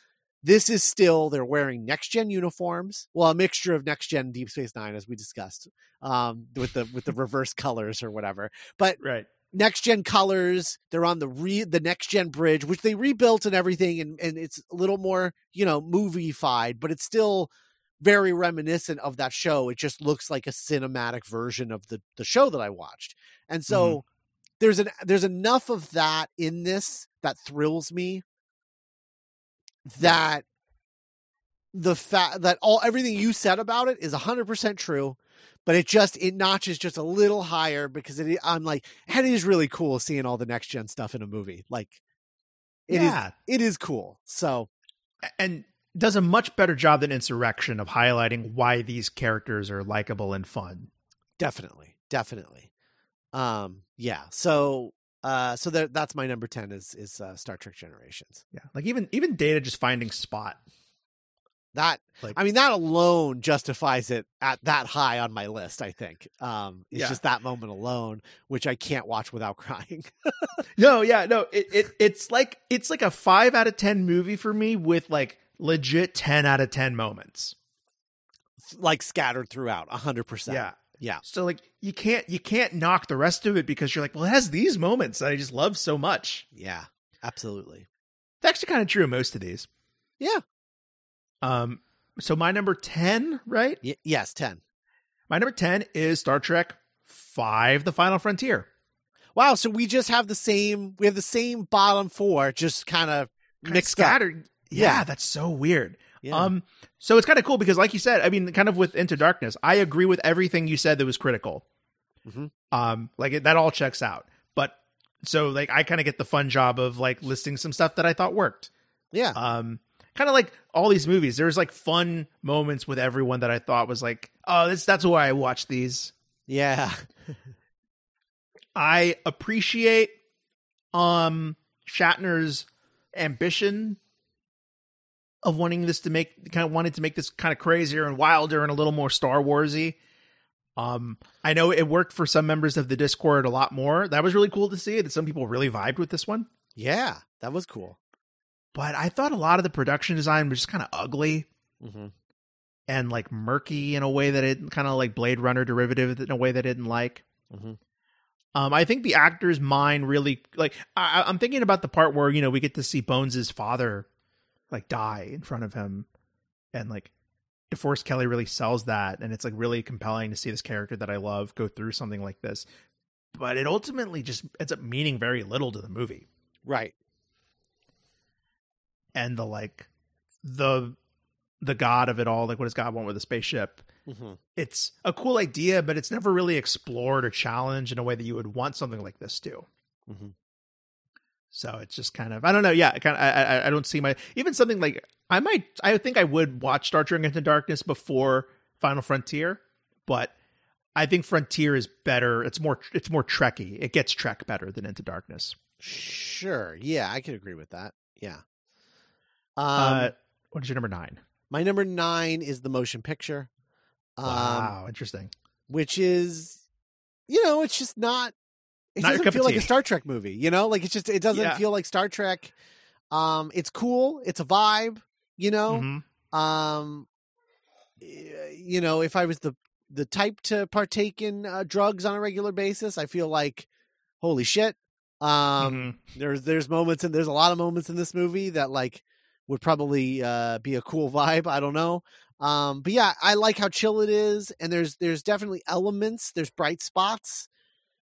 This is still they're wearing next gen uniforms. Well, a mixture of next gen Deep Space Nine, as we discussed, um, with the with the (laughs) reverse colors or whatever. But right. next gen colors. They're on the re the next gen bridge, which they rebuilt and everything, and and it's a little more you know moviefied, but it's still very reminiscent of that show. It just looks like a cinematic version of the the show that I watched, and so there's an there's enough of that in this that thrills me. That the fact that all everything you said about it is 100% true but it just it notches just a little higher because it i'm like and it is really cool seeing all the next gen stuff in a movie like it is yeah. it is cool so and does a much better job than Insurrection of highlighting why these characters are likable and fun. definitely definitely um yeah so Uh, so that that's my number ten is is uh, Star Trek Generations. Yeah, like even even Data just finding Spot. That Like- I mean, that alone justifies it at that high on my list. I think um, it's Yeah. just that moment alone, which I can't watch without (laughs) crying. No, yeah, no, it, it it's like it's like a five out of ten movie for me with like legit ten out of ten moments. like scattered throughout, hundred percent. Yeah, yeah, So like you can't you can't knock the rest of it because you're like, well, it has these moments that I just love so much. yeah, absolutely. It's actually kind of true of most of these. Yeah. Um. So my number ten, right? Y- yes, ten. My number ten is Star Trek Five: The Final Frontier. Wow, so we just have the same. We have the same bottom four, just kind of mixed up. scattered. Yeah, Yeah. that's so weird. Yeah. Um, so it's kind of cool because, like you said, I mean, kind of with Into Darkness, I agree with everything you said that was critical. Mhm. Um, like it, that all checks out. But so, like, I kind of get the fun job of like listing some stuff that I thought worked. yeah, Um, kind of like all these movies. There's like fun moments with everyone that I thought was like, oh, this that's why I watch these. yeah, I appreciate um Shatner's ambition of wanting this to make kind of wanted to make this kind of crazier and wilder and a little more Star Warsy. Um, I know it worked for some members of the Discord a lot more. That was really cool to see that some people really vibed with this one. yeah. That was cool. But I thought a lot of the production design was just kind of ugly mm-hmm. and like murky in a way that it kind of like Blade Runner derivative in a way that I didn't like. hmm Um, I think the actor's mind really like I- I'm thinking about the part where you know we get to see Bones's father like die in front of him, and like DeForest Kelley really sells that, and it's like really compelling to see this character that I love go through something like this. But it ultimately just ends up meaning very little to the movie, Right. and the like the the god of it all, like what does God want with a spaceship? hmm It's a cool idea, but it's never really explored or challenged in a way that you would want something like this to. Mhm. So it's just kind of I don't know. Yeah, kind of, I, I I don't see my even something like I might I think I would watch Star Trek Into Darkness before Final Frontier, but I think Frontier is better. It's more it's more Trekky. It gets Trek better than Into Darkness. Sure. Yeah, I could agree with that. Yeah. Um, uh, what is your number nine? my number nine is the motion picture. Um, wow, interesting. which is you know it's just not it Not doesn't feel like a star trek movie you know? Like it's just it doesn't Yeah. feel like star trek. Um it's cool. It's a vibe you know? Mhm. um you know if i was the the type to partake in uh, drugs on a regular basis i feel like holy shit. Um Mhm. there's there's moments and there's a lot of moments in this movie that like would probably uh be a cool vibe i don't know. Um but yeah i like how chill it is and there's there's definitely elements there's bright spots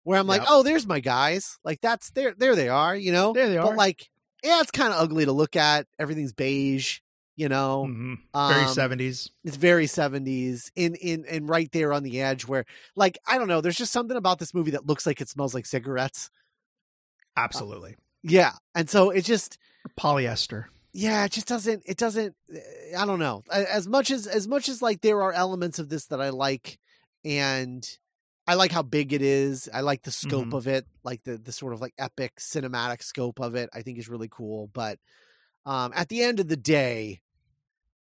where i'm like Yep. oh there's my guys like that's there there they are you know There they but are. like yeah it's kind of ugly to look at everything's beige you know Mhm. Very Um, seventies. it's very 70s in in and right there on the edge where like i don't know there's just something about this movie that looks like it smells like cigarettes Absolutely. yeah and so it just Polyester. yeah it just doesn't it doesn't i don't know as much as as much as like there are elements of this that i like and i like how big it is i like the scope Mhm. of it like the the sort of like epic cinematic scope of it i think is really cool but um at the end of the day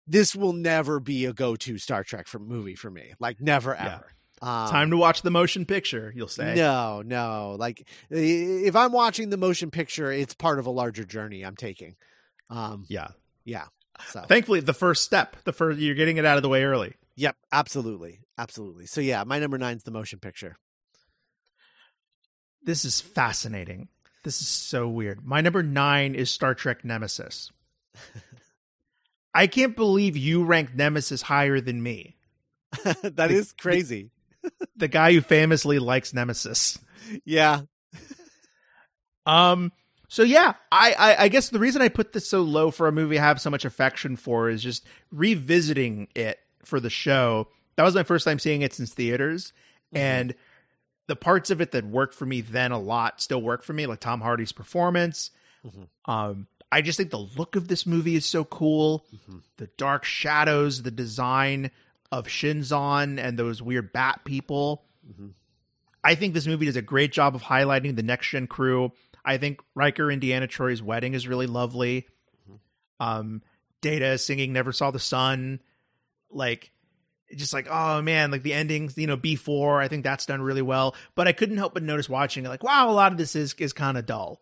this will never be a go-to star trek for movie for me like never Yeah. ever um, Time to watch the motion picture. You'll say. no, no. Like if I'm watching the motion picture, it's part of a larger journey I'm taking. Um, Yeah. yeah. So, Thankfully, the first step, the first you're getting it out of the way early. Yep, absolutely, absolutely. So yeah, my number nine's the motion picture. This is fascinating. This is so weird. My number nine is Star Trek Nemesis. (laughs) I can't believe you ranked Nemesis higher than me, (laughs) that is crazy. (laughs) the guy who famously likes Nemesis. yeah. Um. So yeah, I, I I guess the reason I put this so low for a movie I have so much affection for is just revisiting it for the show. That was my first time seeing it since theaters, and the parts of it that worked for me then a lot still work for me, like Tom Hardy's performance. Mhm. Um, I just think the look of this movie is so cool. Mhm. The dark shadows, the design of Shinzon and those weird bat people. Mhm. I think this movie does a great job of highlighting the next gen crew. I think Riker and Deanna Troi's wedding is really lovely. Mm-hmm. Um, Data singing "Never Saw the Sun," like just like oh man, like the endings, you know, B four. I think that's done really well. But I couldn't help but notice watching it, like wow, a lot of this is is kind of dull,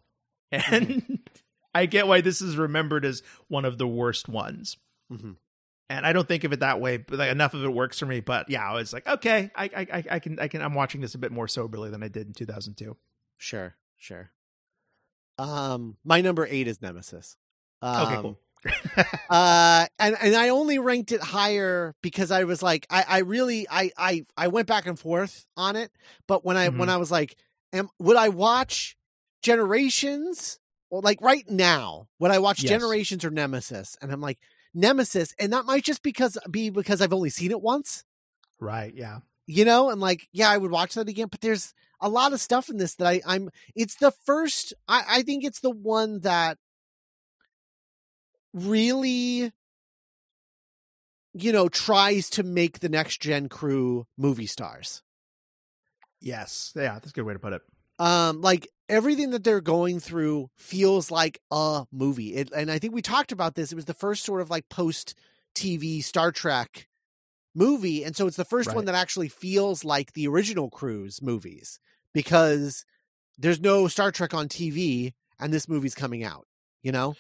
and (laughs) I get why this is remembered as one of the worst ones. Mm-hmm. And I don't think of it that way, but like, enough of it works for me. But yeah, I was like, okay, I, I, I can, I can, I'm watching this a bit more soberly than I did in 2002. Sure, sure. Um, my number eight is Nemesis. Um, okay, cool. (laughs) uh, and and I only ranked it higher because I was like, I, I really, I, I, I went back and forth on it. But when I, Mhm. when I was like, am would I watch Generations or like right now? Would I watch Yes. Generations or Nemesis? And I'm like Nemesis, and that might just because be because I've only seen it once. right. Yeah. you know and like yeah i would watch that again but there's a lot of stuff in this that i i'm it's the first i i think it's the one that really you know tries to make the next gen crew movie stars Yes. Yeah. That's a good way to put it. um like everything that they're going through feels like a movie it, and i think we talked about this it was the first sort of like post tv star trek movie and so it's the first one that actually feels like the original cruise movies because there's no star trek on tv and this movie's coming out you know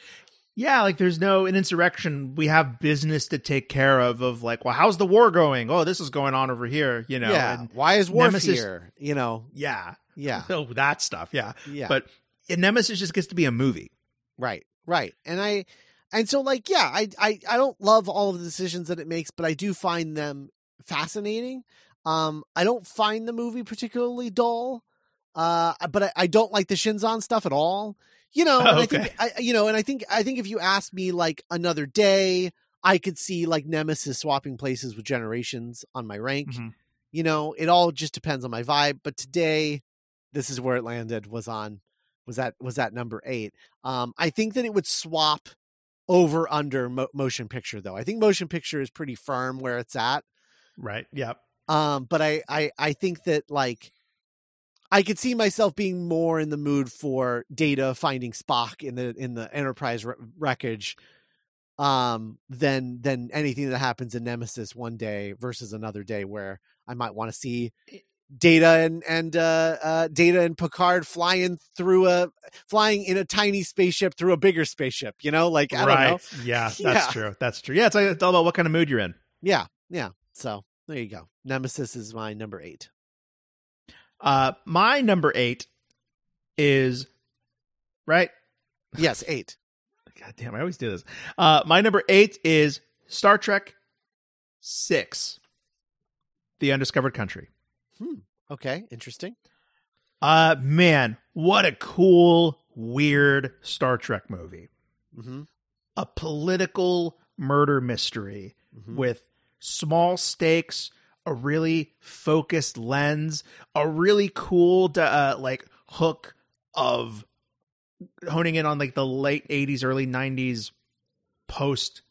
Yeah. Like there's no, an insurrection. We have business to take care of, of like, well, how's the war going? Oh, this is going on over here, you know? yeah And why is war Nemesis- here you know yeah. yeah (laughs) Oh, that stuff. Yeah. yeah But Nemesis just gets to be a movie. Right, right. And I and so like yeah, I I I don't love all of the decisions that it makes, but I do find them fascinating. Um I don't find the movie particularly dull. Uh but I, I don't like the Shinzon stuff at all. You know, and I think I you know, and I think I think if you asked me like another day, I could see like Nemesis swapping places with Generations on my rank. Mhm. You know, it all just depends on my vibe, but today this is where it landed was on was that was that number 8. Um, I think that it would swap over under mo- motion picture though. I think motion picture is pretty firm where it's at. Right. Yep. Um, but I, I I think that like I could see myself being more in the mood for Data finding Spot in the in the Enterprise wreckage um than than anything that happens in Nemesis one day versus another day where I might want to see Data and and uh, uh Data and Picard flying through a flying in a tiny spaceship through a bigger spaceship, you know? Like I don't know. right. Yeah. (laughs) That's Yeah. true. That's true. Yeah. It's, like, it's all about what kind of mood you're in. Yeah, yeah. So there you go. Nemesis is my number eight. Uh, my number eight is right. Yes, eight. God damn, I always do this. Uh, my number eight is Star Trek Six, The Undiscovered Country. Hmm. Okay, interesting. Uh, man, what a cool, weird Star Trek movie. Mm-hmm. A political murder mystery Mhm. with small stakes, a really focused lens, a really cool uh, like hook of honing in on like the late 80s early 90s post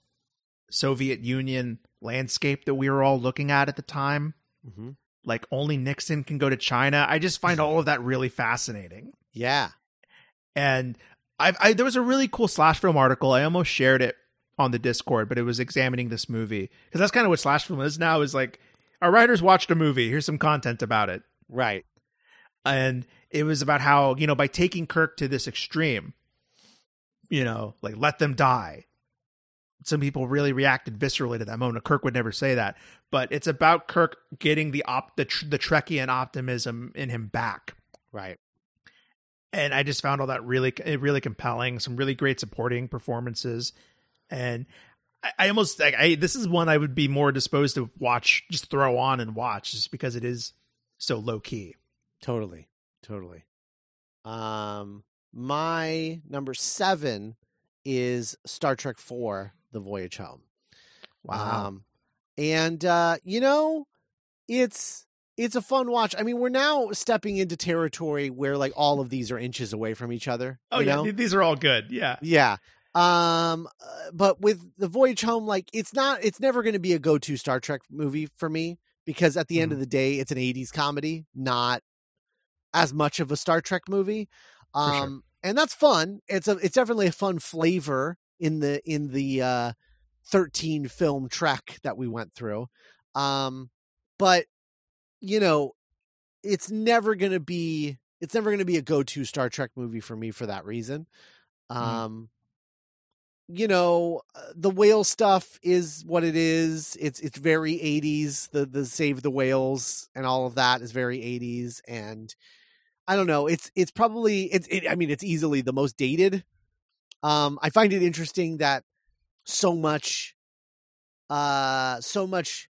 Soviet Union landscape that we were all looking at at the time. Mm-hmm. Like only Nixon can go to China. I just find all of that really fascinating. Yeah. And I, I there was a really cool slash film article. I almost shared it on the Discord, but it was examining this movie because that's kind of what slash film is now. Is like our writers watched a movie. Here's some content about it, Right. and it was about how you know by taking Kirk to this extreme, you know, like let them die. Some people really reacted viscerally to that moment. Kirk would never say that, but it's about Kirk getting the op the the Trekkian optimism in him back Right. and I just found all that really really compelling. Some really great supporting performances, and I, almost like I this is one I would be more disposed to watch, just throw on and watch, just because it is so low key. Totally. Totally. Um, my number seven is Star Trek Four: The Voyage Home. Um, and uh, you know, it's it's a fun watch. I mean, we're now stepping into territory where like all of these are inches away from each other. oh you yeah, know? these are all good. Yeah, Yeah. Um uh, but with the Voyage Home like it's not it's never going to be a go-to Star Trek movie for me because at the end Mhm. of the day it's an 80s comedy, not as much of a Star Trek movie. sure. Um and that's fun. It's a it's definitely a fun flavor in the in the uh 13 film trek that we went through. Um but you know, it's never going to be it's never going to be a go-to Star Trek movie for me for that reason. Mhm. Um you know, uh, the whale stuff is what it is. It's it's very 80s. The the save the whales and all of that is very 80s and I don't know. It's it's probably it's it, I mean it's easily the most dated. Um I find it interesting that so much uh so much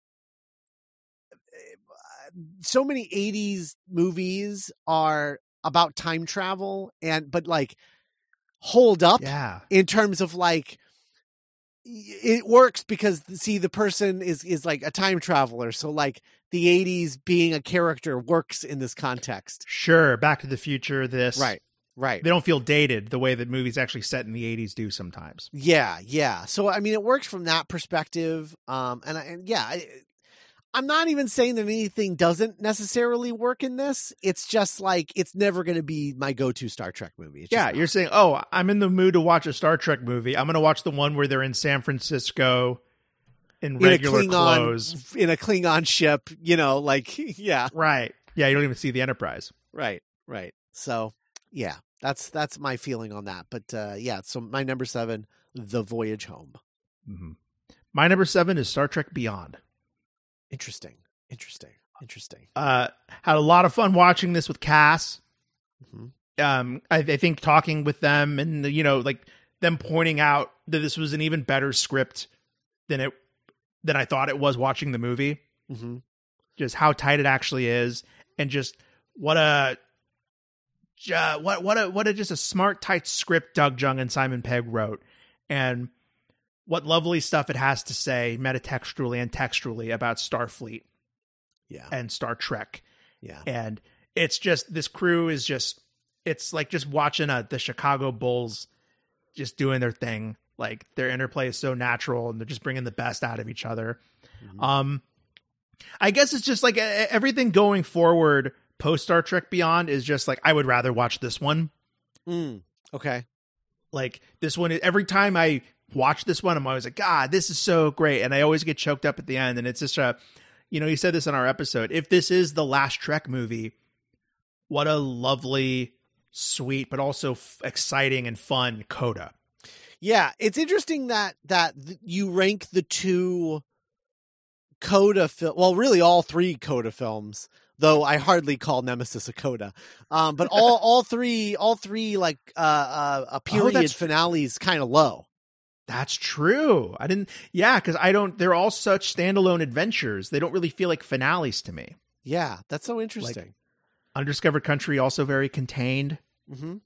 so many 80s movies are about time travel and but like hold up Yeah. in terms of like it works because see the person is is like a time traveler so like the 80s being a character works in this context Sure. Back to the Future. This. right right They don't feel dated the way that movies actually set in the '80s do sometimes. yeah yeah so i mean it works from that perspective um and, I, and yeah I, i'm not even saying that anything doesn't necessarily work in this it's just like it's never going to be my go-to star trek movie It's Yeah, you're saying, "Oh, I'm in the mood to watch a Star Trek movie. I'm going to watch the one where they're in San Francisco in in regular Klingon clothes." in a Klingon ship, you know, like (laughs) yeah, Right. Yeah, you don't even see the Enterprise. right, right. So yeah, that's that's my feeling on that. But uh yeah, so my number seven, The Voyage Home. hmm My number seven is Star Trek Beyond. Interesting, interesting, interesting. Uh, had a lot of fun watching this with Cass. Mhm. Um, I, I think talking with them and you know, like them pointing out that this was an even better script than it than I thought it was watching the movie. Mm-hmm. just how tight it actually is and just what a ju- what what a what a just a smart tight script Doug Jung and Simon Pegg wrote and what lovely stuff it has to say metatextually and textually about Starfleet Yeah, and Star Trek yeah, and it's just this crew is just it's like just watching a, the Chicago Bulls just doing their thing like their interplay is so natural and they're just bringing the best out of each other Mhm. um, I guess it's just like everything going forward post Star Trek Beyond is just like I would rather watch this one. Mm, okay. Like this one, every time I watch this one, I'm always like, God, this is so great, and I always get choked up at the end. And it's just a, you know, you said this in our episode. If this is the last Trek movie, what a lovely, sweet, but also f- exciting and fun coda. Yeah, it's interesting that that th- you rank the two Coda film. Well, really, all three Coda films. Though I hardly call Nemesis a Coda, um, but all (laughs) all three all three like uh, uh, uh period that's- finales kind of low. That's true. I didn't, yeah, because I don't. They're all such standalone adventures. They don't really feel like finales to me. Yeah, that's so interesting. Undiscovered Country also very contained. Mm-hmm.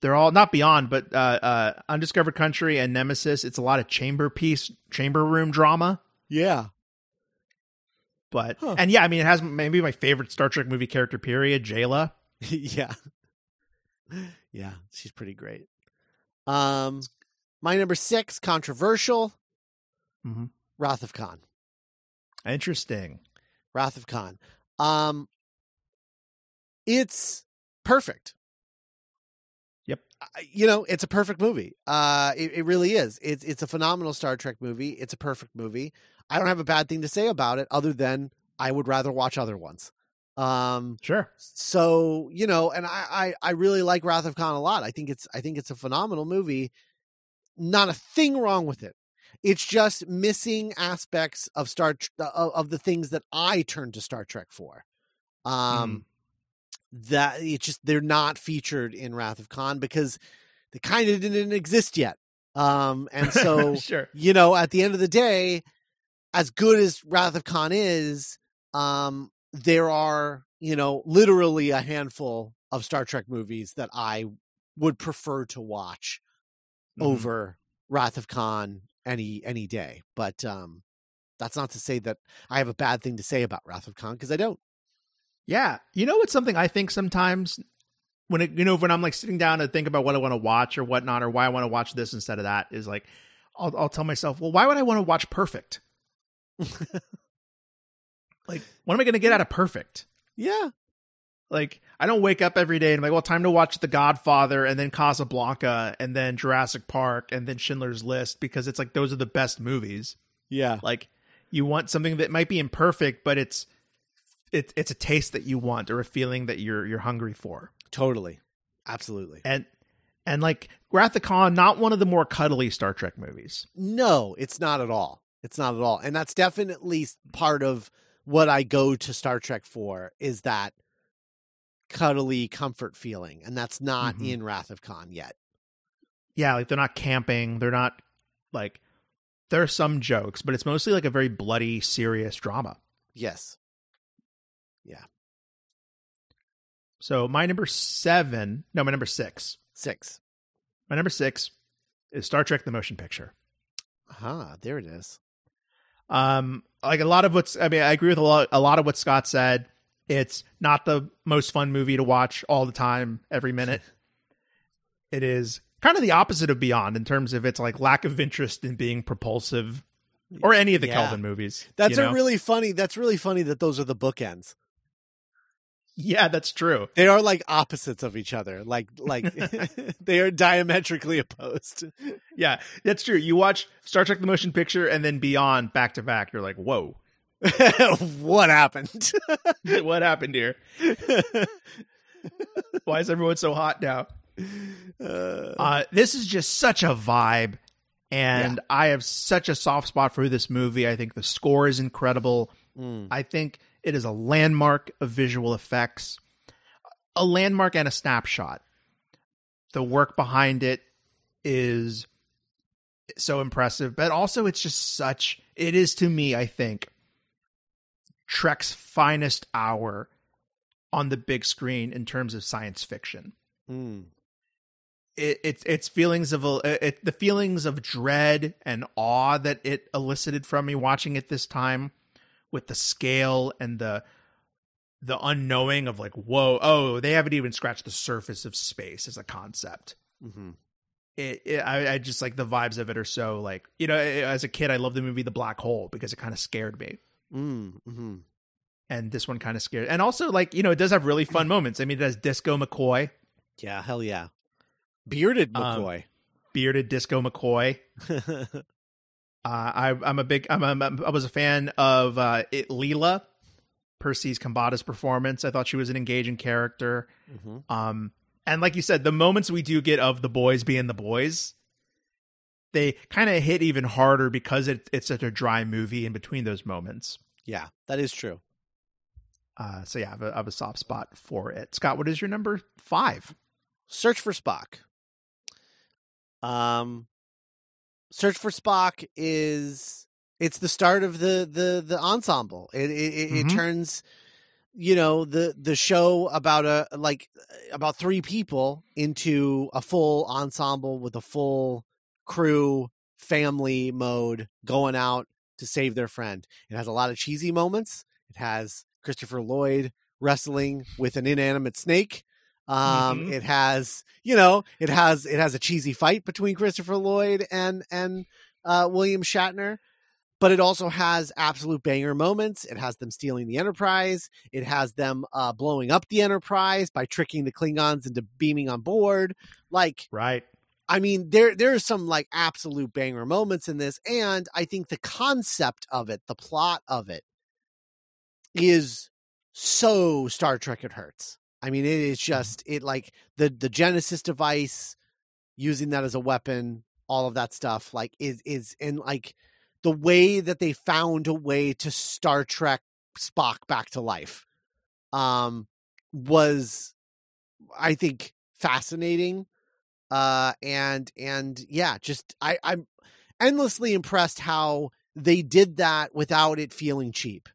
They're all not beyond, but uh, uh, Undiscovered Country and Nemesis. It's a lot of chamber piece, chamber room drama. Yeah, But Huh. and yeah, I mean, it has maybe my favorite Star Trek movie character. Period. Jaylah. (laughs) yeah, (laughs) yeah. She's pretty great. Um, my number six, controversial, Mhm. Wrath of Khan. Interesting. Wrath of Khan. Um, it's perfect. Yep. You know, it's a perfect movie. Uh, it, it really is. It's it's a phenomenal Star Trek movie. It's a perfect movie. I don't have a bad thing to say about it, other than I would rather watch other ones. Um, Sure. so you know, and I, I I really like Wrath of Khan a lot. I think it's I think it's a phenomenal movie. Not a thing wrong with it. It's just missing aspects of Star of, of the things that I turn to Star Trek for. Um, that it just they're not featured in Wrath of Khan because they kind of didn't exist yet. Um, and (laughs) so sure. you know, at the end of the day, as good as Wrath of Khan is, um, there are, you know, literally a handful of Star Trek movies that I would prefer to watch Mhm. over Wrath of Khan any any day. But um that's not to say that I have a bad thing to say about Wrath of Khan because I don't. Yeah. You know, it's something I think sometimes when it, you know, when I'm like sitting down to think about what I want to watch or whatnot, or why I want to watch this instead of that is like, I'll, I'll tell myself, well, why would I want to watch Perfect? (laughs) Like, what am I going to get out of Perfect? Yeah. Like I don't wake up every day and I'm like, well, time to watch The Godfather and then Casablanca and then Jurassic Park and then Schindler's List because it's like those are the best movies. Yeah. Like you want something that might be imperfect, but it's it's it's a taste that you want or a feeling that you're you're hungry for. Totally. Absolutely. And and like Wrath of Khan, not one of the more cuddly Star Trek movies. No, it's not at all. It's not at all. And that's definitely part of what I go to Star Trek for is that cuddly comfort feeling. And that's not Mhm. in Wrath of Khan yet. Yeah, like they're not camping. They're not like there are some jokes, but it's mostly like a very bloody, serious drama. Yes. Yeah. So my number seven, no, my number six. Six. My number six is Star Trek: The Motion Picture. Ah, there it is. Um, like a lot of what's, I mean, I agree with a lot, a lot of what Scott said. It's not the most fun movie to watch all the time, every minute. (laughs) it is kind of the opposite of Beyond in terms of its like lack of interest in being propulsive, or any of the Yeah. Kelvin movies. That's you a really funny. That's really funny that those are the bookends. yeah, that's true. They are like opposites of each other. Like like (laughs) (laughs) they are diametrically opposed. Yeah, that's true. You watch Star Trek: The Motion Picture and then Beyond back to back. You're like, whoa, (laughs) what happened? (laughs) what happened here? (laughs) Why is everyone so hot now? Uh, Uh, this is just such a vibe, and I have such a soft spot for this movie. I think the score is incredible. mm, I think it is a landmark of visual effects, a landmark and a snapshot. The work behind it is so impressive, but also it's just such, it is to me, I think, Trek's finest hour on the big screen in terms of science fiction. Mm, it, it's it's feelings of it, the feelings of dread and awe that it elicited from me watching it this time with the scale and the the unknowing of like whoa oh they haven't even scratched the surface of space as a concept. Mhm. it, it I, I just like the vibes of it are so like you know as a kid i loved the movie the black hole because it kind of scared me Mm, mhm. and this one kind of scared and also like you know it does have really fun moments i mean it has disco mccoy Yeah, hell yeah. Bearded Um, McCoy. bearded disco mccoy (laughs) Uh, I, I'm a big. I'm, I'm, I was a fan of uh, it, Leela, Persis Khambatta's performance. I thought she was an engaging character. Mhm. Um, and like you said, the moments we do get of the boys being the boys, they kind of hit even harder because it, it's such a dry movie in between those moments. Yeah, that is true. Uh, so yeah, I have, a, I have a soft spot for it. Scott, what is your number five? Search for Spock. Um, Search for Spock is it's the start of the the the ensemble. It it, it, it turns you know the the show about a like about three people into a full ensemble with a full crew family mode going out to save their friend. It has a lot of cheesy moments. It has Christopher Lloyd wrestling with an inanimate snake. Um, Mhm. it has, you know, it has it has a cheesy fight between Christopher Lloyd and and uh, William Shatner, but it also has absolute banger moments. It has them stealing the Enterprise. It has them uh, blowing up the Enterprise by tricking the Klingons into beaming on board. Like Right. I mean, there there's some like absolute banger moments in this, and I think the concept of it, the plot of it, is so Star Trek it hurts. I mean, it is just it like the the Genesis device, using that as a weapon, all of that stuff, like is is and like the way that they found a way to Star Trek Spock back to life, um, was I think fascinating uh and and yeah just i i'm endlessly impressed how they did that without it feeling cheap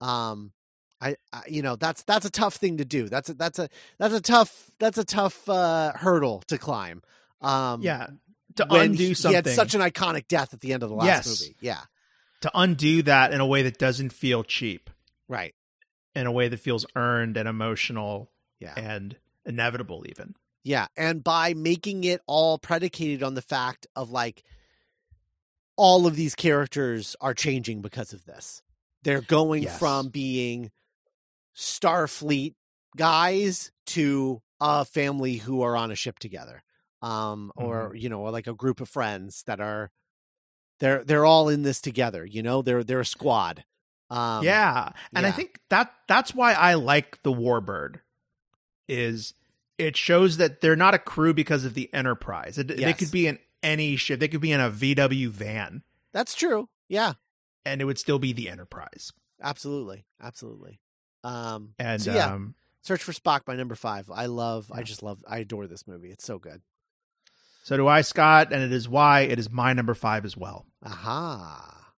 um I, I you know that's that's a tough thing to do that's a that's a that's a tough that's a tough uh hurdle to climb um Yeah. To undo he, something. he had such an iconic death at the end of the last Yes. movie yeah to undo that in a way that doesn't feel cheap, right in a way that feels earned and emotional yeah and inevitable even. Yeah, and by making it all predicated on the fact of like all of these characters are changing because of this. They're going Yes. from being Starfleet guys to a family who are on a ship together um or Mm-hmm. you know like a group of friends that are they're they're all in this together you know they're they're a squad um yeah, and I think that that's why I like the Warbird. Is it shows that they're not a crew because of the Enterprise. It, They could be in any ship. They could be in a VW van, that's true. Yeah. And it would still be the Enterprise. absolutely. Absolutely. Um And so, yeah. um, search for spock by number five. I love i just love i adore this movie. It's so good. So do I, Scott, and it is why it is my number five as well. aha.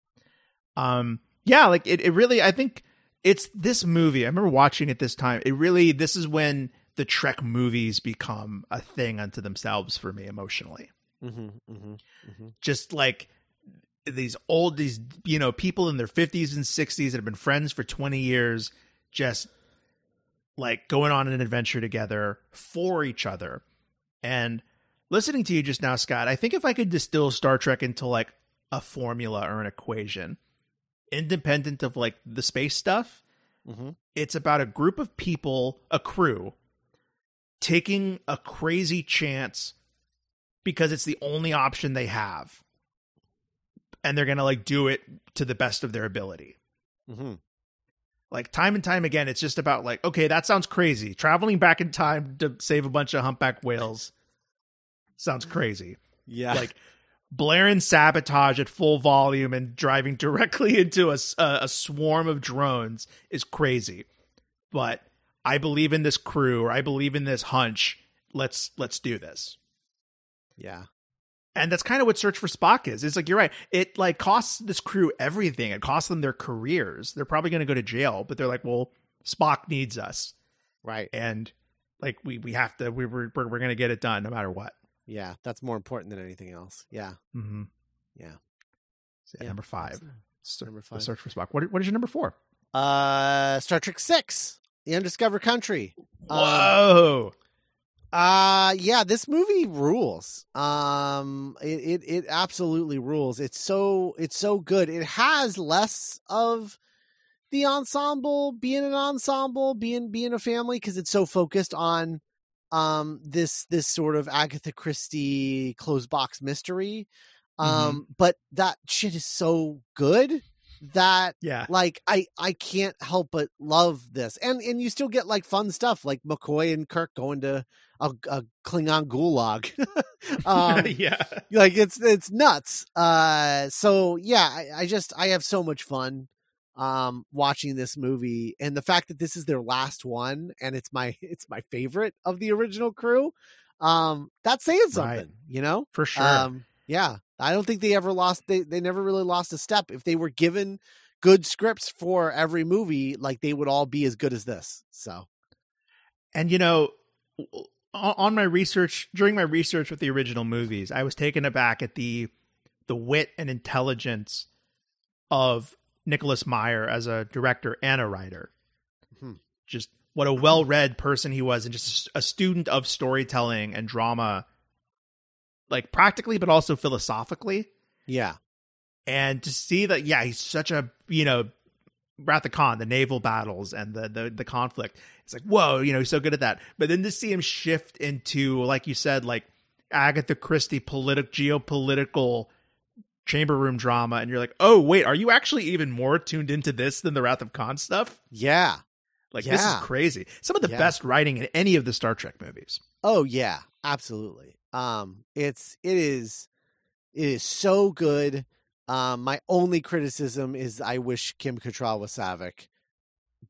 Um yeah like it, it really i think it's this movie i remember watching it this time it really this is when the trek movies become a thing unto themselves for me emotionally mm-hmm, mm-hmm, mm-hmm. just like these old these you know people in their 50s and 60s that have been friends for 20 years just like going on an adventure together for each other and listening to you just now scott i think if i could distill star trek into like a formula or an equation independent of like the space stuff Mm-hmm. it's about a group of people, a crew, taking a crazy chance because it's the only option they have. And they're going to like do it to the best of their ability. Mm-hmm. Like time and time again, it's just about like, okay, that sounds crazy. Traveling back in time to save a bunch of humpback whales sounds crazy. yeah Like blaring sabotage at full volume and driving (laughs) directly into a a swarm of drones is crazy. But I believe in this crew or I believe in this hunch. Let's let's do this. yeah And that's kind of what Search for Spock is. It's like you're right. It like costs this crew everything. It costs them their careers. They're probably going to go to jail, but they're like, "Well, Spock needs us." right And like we we have to we we're we're, we're going to get it done no matter what. yeah that's more important than anything else yeah Mhm. yeah So, Yeah, number 5. absolutely. Ser- Number the five. Search for Spock. What what is your number 4? Uh, Star Trek Six, The Undiscovered Country. Um, Whoa. Uh yeah, this movie rules. Um it, it it absolutely rules. It's so it's so good. It has less of the ensemble being an ensemble, being being a family cuz it's so focused on um this this sort of Agatha Christie closed box mystery. Um but that shit is so good that yeah. like I I can't help but love this, and and you still get like fun stuff like McCoy and Kirk going to a, a Klingon gulag. (laughs) (laughs) um, yeah. like it's it's nuts. Uh, so yeah, I, I just I have so much fun um watching this movie and the fact that this is their last one and it's my (laughs) it's my favorite of the original crew um that's saying something Right. you know For sure. um, yeah, I don't think they ever lost. They they never really lost a step. If they were given good scripts for every movie, like they would all be as good as this. So and you know, on my research during my research with the original movies, I was taken aback at the the wit and intelligence of Nicholas Meyer as a director and a writer. Hmm. Just what a well-read person he was and just a student of storytelling and drama like practically but also philosophically. yeah, and to see that yeah he's such a you know Wrath of Khan, the naval battles and the, the the conflict it's like whoa you know he's so good at that but then to see him shift into like you said like agatha christie politic geopolitical chamber room drama and you're like oh wait are you actually even more tuned into this than the wrath of khan stuff yeah. like this is crazy some of the Yeah. best writing in any of the star trek movies Oh yeah, absolutely. Um, it's it is it is so good. Um, my only criticism is I wish Kim Cattrall was Saavik,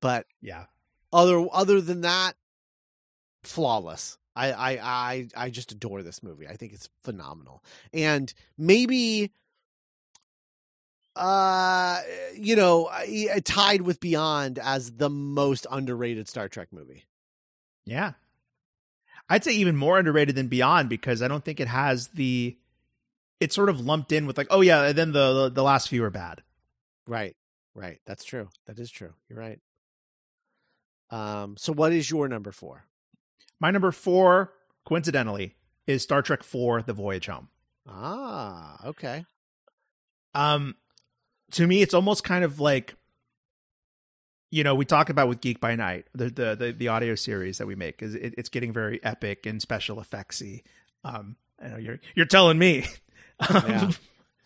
but yeah other other than that, flawless. I, I I I just adore this movie. I think it's phenomenal. And maybe uh you know, tied with Beyond as the most underrated Star Trek movie. Yeah. I'd say even more underrated than Beyond because I don't think it has the it's sort of lumped in with like, oh yeah, and then the the last few are bad. Right. Right. That's true. That is true. You're right. Um so what is your number 4? My number four, coincidentally, is Star Trek Four: The Voyage Home. Ah, okay. Um, to me, it's almost kind of like you know, we talk about with Geek by Night, the the the, the audio series that we make is it, it's getting very epic and special effectsy. Um, I know you're you're telling me, (laughs) um, Yeah.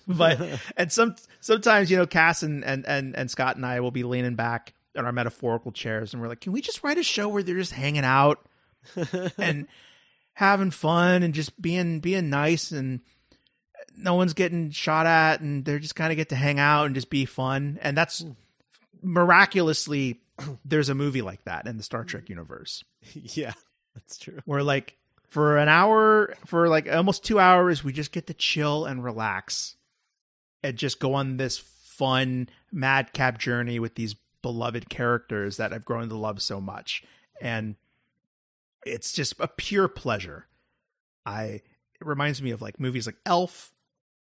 but (laughs) and some sometimes you know Cass and, and and and Scott and I will be leaning back in our metaphorical chairs and we're like, can we just write a show where they're just hanging out (laughs) and having fun and just being being nice and no one's getting shot at and they're just kind of get to hang out and just be fun and that's miraculously (clears throat) there's a movie like that in the Star Trek universe (laughs) yeah, that's true. where like for an hour for like almost 2 hours we just get to chill and relax and just go on this fun madcap journey with these beloved characters that I've grown to love so much and it's just a pure pleasure. I it reminds me of like movies like Elf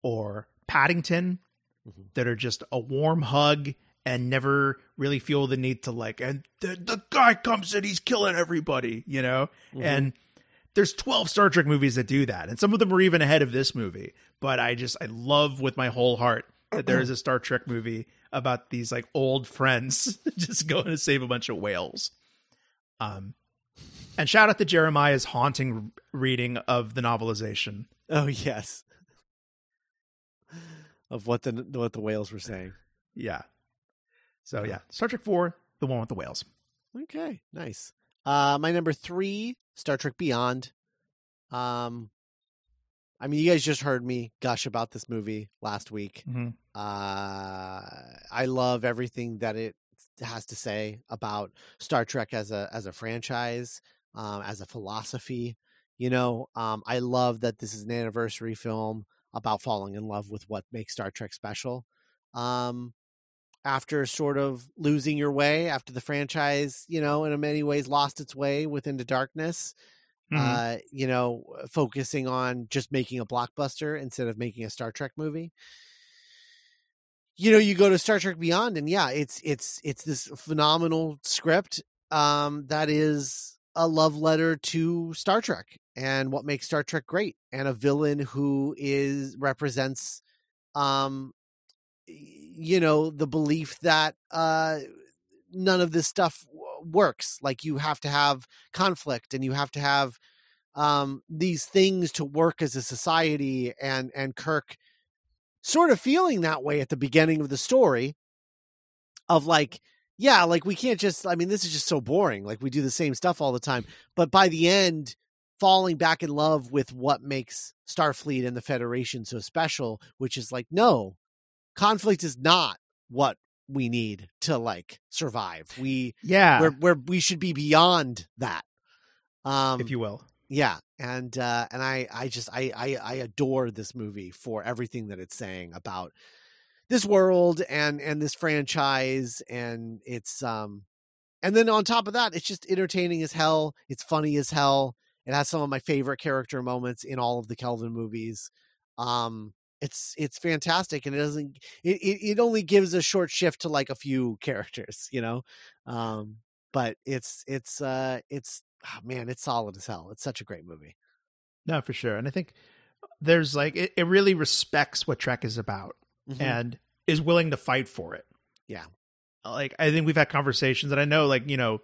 or Paddington Mhm. that are just a warm hug and never really feel the need to like and the, the guy comes in he's killing everybody, you know? Mhm. And there's 12 Star Trek movies that do that and some of them are even ahead of this movie, but I just I love with my whole heart that there is a Star Trek movie about these like old friends (laughs) just going to save a bunch of whales. Um and shout out to Jeremiah's haunting reading of the novelization. Oh yes, of what the what the whales were saying. Yeah. So yeah, Star Trek 4, the one with the whales. Okay, nice. Uh, my number three, Star Trek Beyond. Um, I mean, you guys just heard me gush about this movie last week. Mm-hmm. Uh, I love everything that it has to say about Star Trek as a as a franchise, um, as a philosophy. You know, um, I love that this is an anniversary film about falling in love with what makes Star Trek special. Um, after sort of losing your way, after the franchise, you know, in many ways lost its way within the Darkness, Mm-hmm. uh, you know, focusing on just making a blockbuster instead of making a Star Trek movie. You know, you go to Star Trek Beyond, and yeah, it's it's it's this phenomenal script um, that is a love letter to Star Trek and what makes Star Trek great, and a villain who is represents, um, you know, the belief that uh, none of this stuff works. Like you have to have conflict, and you have to have um, these things to work as a society, and and Kirk sort of feeling that way at the beginning of the story of like yeah like we can't just i mean this is just so boring like we do the same stuff all the time but by the end falling back in love with what makes starfleet and the federation so special which is like no conflict is not what we need to like survive. We Yeah, we're, we're we should be beyond that. Um if you will. yeah and uh and i i just I, I i adore this movie for everything that it's saying about this world and and this franchise and it's um and then on top of that it's just entertaining as hell it's funny as hell it has some of my favorite character moments in all of the kelvin movies. Um it's it's fantastic and it doesn't it, it, it only gives a short shift to like a few (laughs) characters you know um but it's it's uh it's oh, man it's solid as hell it's such a great movie No, for sure. And I think there's like it, it really respects what Trek is about Mhm. and is willing to fight for it. Yeah. Like I think we've had conversations that I know like, you know,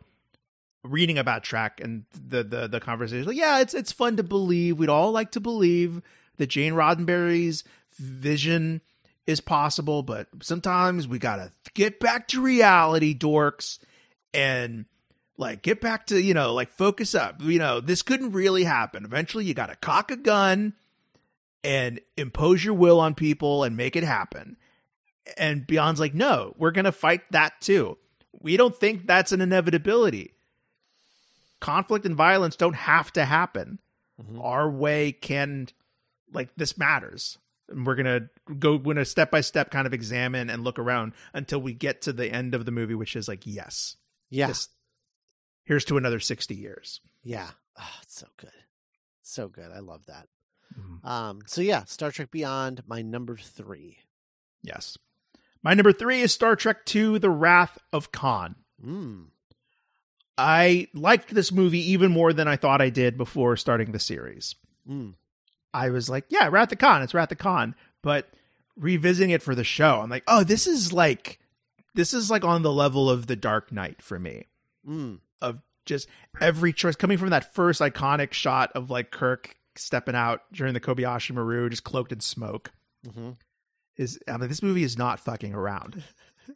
reading about Trek and the the the conversation like yeah, it's it's fun to believe. We'd all like to believe that Gene Roddenberry's vision is possible, but sometimes we got to get back to reality, dorks, and like get back to, you know, like focus up. You know, this couldn't really happen. Eventually you got to cock a gun and impose your will on people and make it happen. And Beyond's like, no, we're going to fight that too. We don't think that's an inevitability. Conflict and violence don't have to happen. Mhm. Our way can, like, this matters. And we're going to go, we're to step by step kind of examine and look around until we get to the end of the movie, which is like, yes, yeah this, here's to another 60 years. yeah oh, it's so good so good i love that um so yeah star trek beyond my number three Yes. My number three is Star Trek II The Wrath of Khan. mm. I liked this movie even more than I thought I did before starting the series. Mm. I was like, yeah, Wrath of the con. it's Wrath of the con. But revisiting it for the show, I'm like, oh, this is like this is like on the level of the Dark Knight for me. Mm. Of just every choice coming from that first iconic shot of like Kirk stepping out during the Kobayashi Maru, just cloaked in smoke. hmm Is I mean, this movie is not fucking around. (laughs)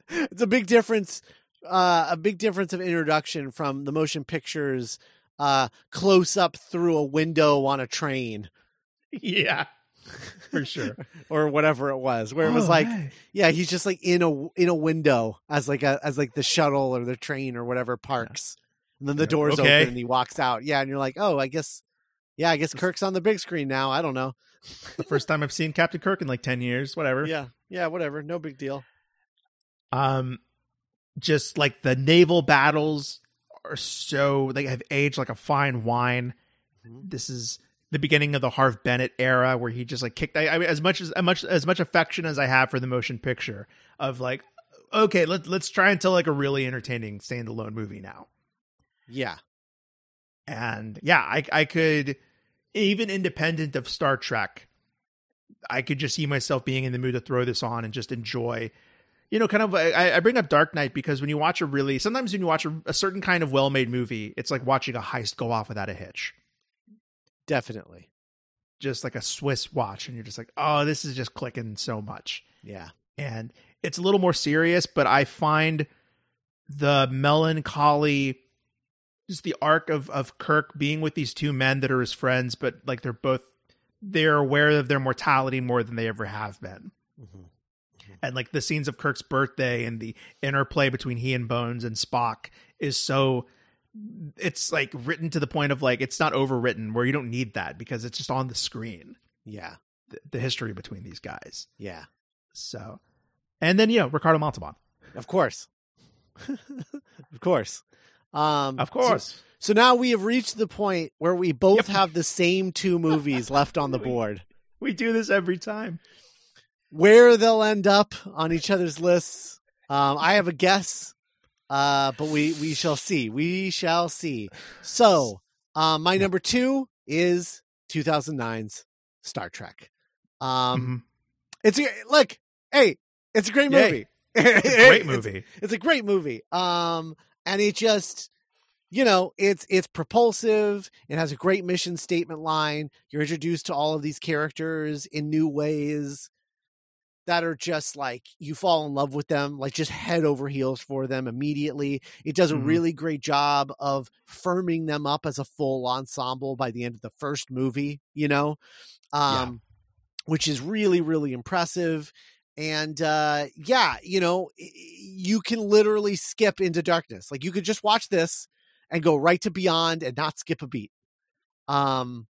It's a big difference. Uh, a big difference of introduction from the motion pictures uh, close up through a window on a train yeah, for sure. (laughs) or whatever it was, where it was Oh, like, hey. yeah, he's just like in a in a window as like a as like the shuttle or the train or whatever parks, and then the Yeah, doors okay. open and he walks out. Yeah, and you're like, oh, I guess, yeah, I guess Kirk's on the big screen now. I don't know. the first time I've seen Captain Kirk in like ten years. Whatever. Yeah, yeah, whatever, no big deal. Um, just like the naval battles are so they have aged like a fine wine. Mhm. This is the beginning of the Harve Bennett era where he just like kicked. I, I mean, as much as, as much as much affection as I have for the motion picture of like, okay, let's let's try and tell like a really entertaining standalone movie now. Yeah, And yeah, I I could even independent of Star Trek, I could just see myself being in the mood to throw this on and just enjoy. You know, kind of. I, I bring up Dark Knight because when you watch a really, sometimes when you watch a, a certain kind of well-made movie, it's like watching a heist go off without a hitch, definitely. just like a Swiss watch, and you're just like, oh, this is just clicking so much. Yeah, and it's a little more serious but i find the melancholy just the arc of of kirk being with these two men that are his friends but like they're both they're aware of their mortality more than they ever have been Mhm. and like the scenes of kirk's birthday and the interplay between he and bones and spock is so it's like written to the point of like it's not overwritten where you don't need that because it's just on the screen yeah, the, the history between these guys yeah. so and then you know ricardo montalban Of course. (laughs) of course. Um Of course. So, now we have reached the point where we both Yep. have the same two movies left on the (laughs) board. we do this every time. Where they'll end up on each other's lists, um, I have a guess, uh, but we we shall see. We shall see. So, uh, my number two is 2009's Star Trek. Um, Mhm. it's a look. Hey, it's a great movie. (laughs) It's a great It's- movie. it's a great movie. Um, and it just, you know, it's it's propulsive. It has a great mission statement line. You're introduced to all of these characters in new ways that are just like you fall in love with them, like just head over heels for them immediately. It does a Mhm. really great job of firming them up as a full ensemble by the end of the first movie, you know? Um which is really really impressive and uh yeah you know you can literally skip into darkness like you could just watch this and go right to beyond and not skip a beat um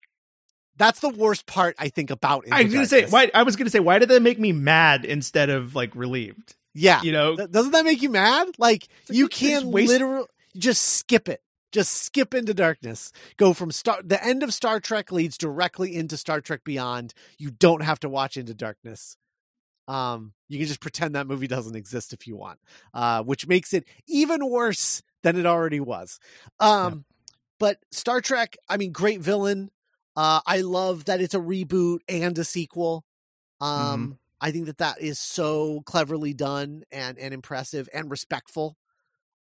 that's the worst part i think about I was gonna say why. I was gonna say why did that make me mad instead of like relieved? yeah. You know, Th- doesn't that make you mad? Like like you can waste- literally just skip it. Just skip into darkness. Go from star the end of star trek leads directly into star trek beyond. You don't have to watch into darkness. Um you can just pretend that movie doesn't exist if you want uh which makes it even worse than it already was. Um but star trek i mean great villain uh i love that it's a reboot and a sequel um i think that that is so cleverly done and and impressive and respectful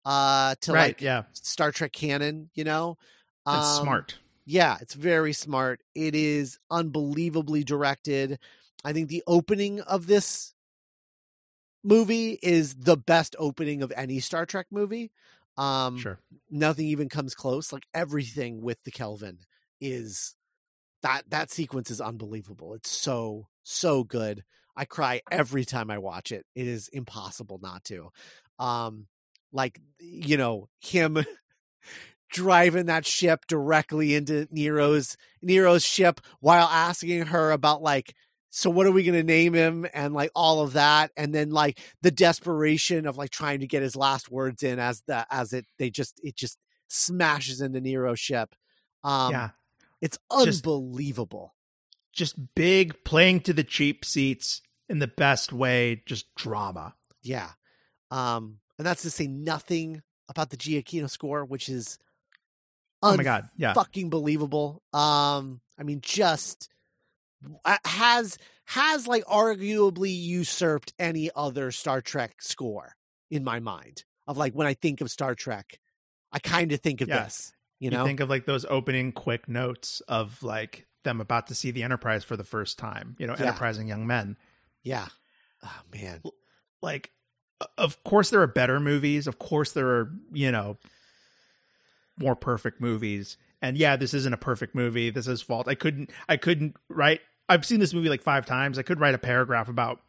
uh to right? like yeah, star trek canon you know Um, smart. yeah, it's very smart. It is unbelievably directed. I think the opening of this movie is the best opening of any Star Trek movie. Um Sure. nothing even comes close. Like everything with the Kelvin is that that sequence is unbelievable. It's so so good. I cry every time I watch it. It is impossible not to. Um like you know, him (laughs) driving that ship directly into Nero's Nero's ship while asking her about like so what are we going to name him and like all of that and then like the desperation of like trying to get his last words in as the as it they just it just smashes into Nero's ship um yeah, it's unbelievable just big playing to the cheap seats in the best way. Just drama. yeah um and that's to say nothing about the Giacchino score which is Oh my god. Yeah. fucking believable. Um, I mean, just has has like arguably usurped any other Star Trek score. in my mind of like when I think of Star Trek, I kind of think of Yeah. this. You You, know, think of like those opening quick notes of like them about to see the Enterprise for the first time. You know, Yeah. enterprising young men. yeah. Oh man, Like, of course there are better movies. Of course there are you know more perfect movies. And yeah, this isn't a perfect movie. This is fault. I couldn't. I couldn't write. I've seen this movie like five times. I could write a paragraph about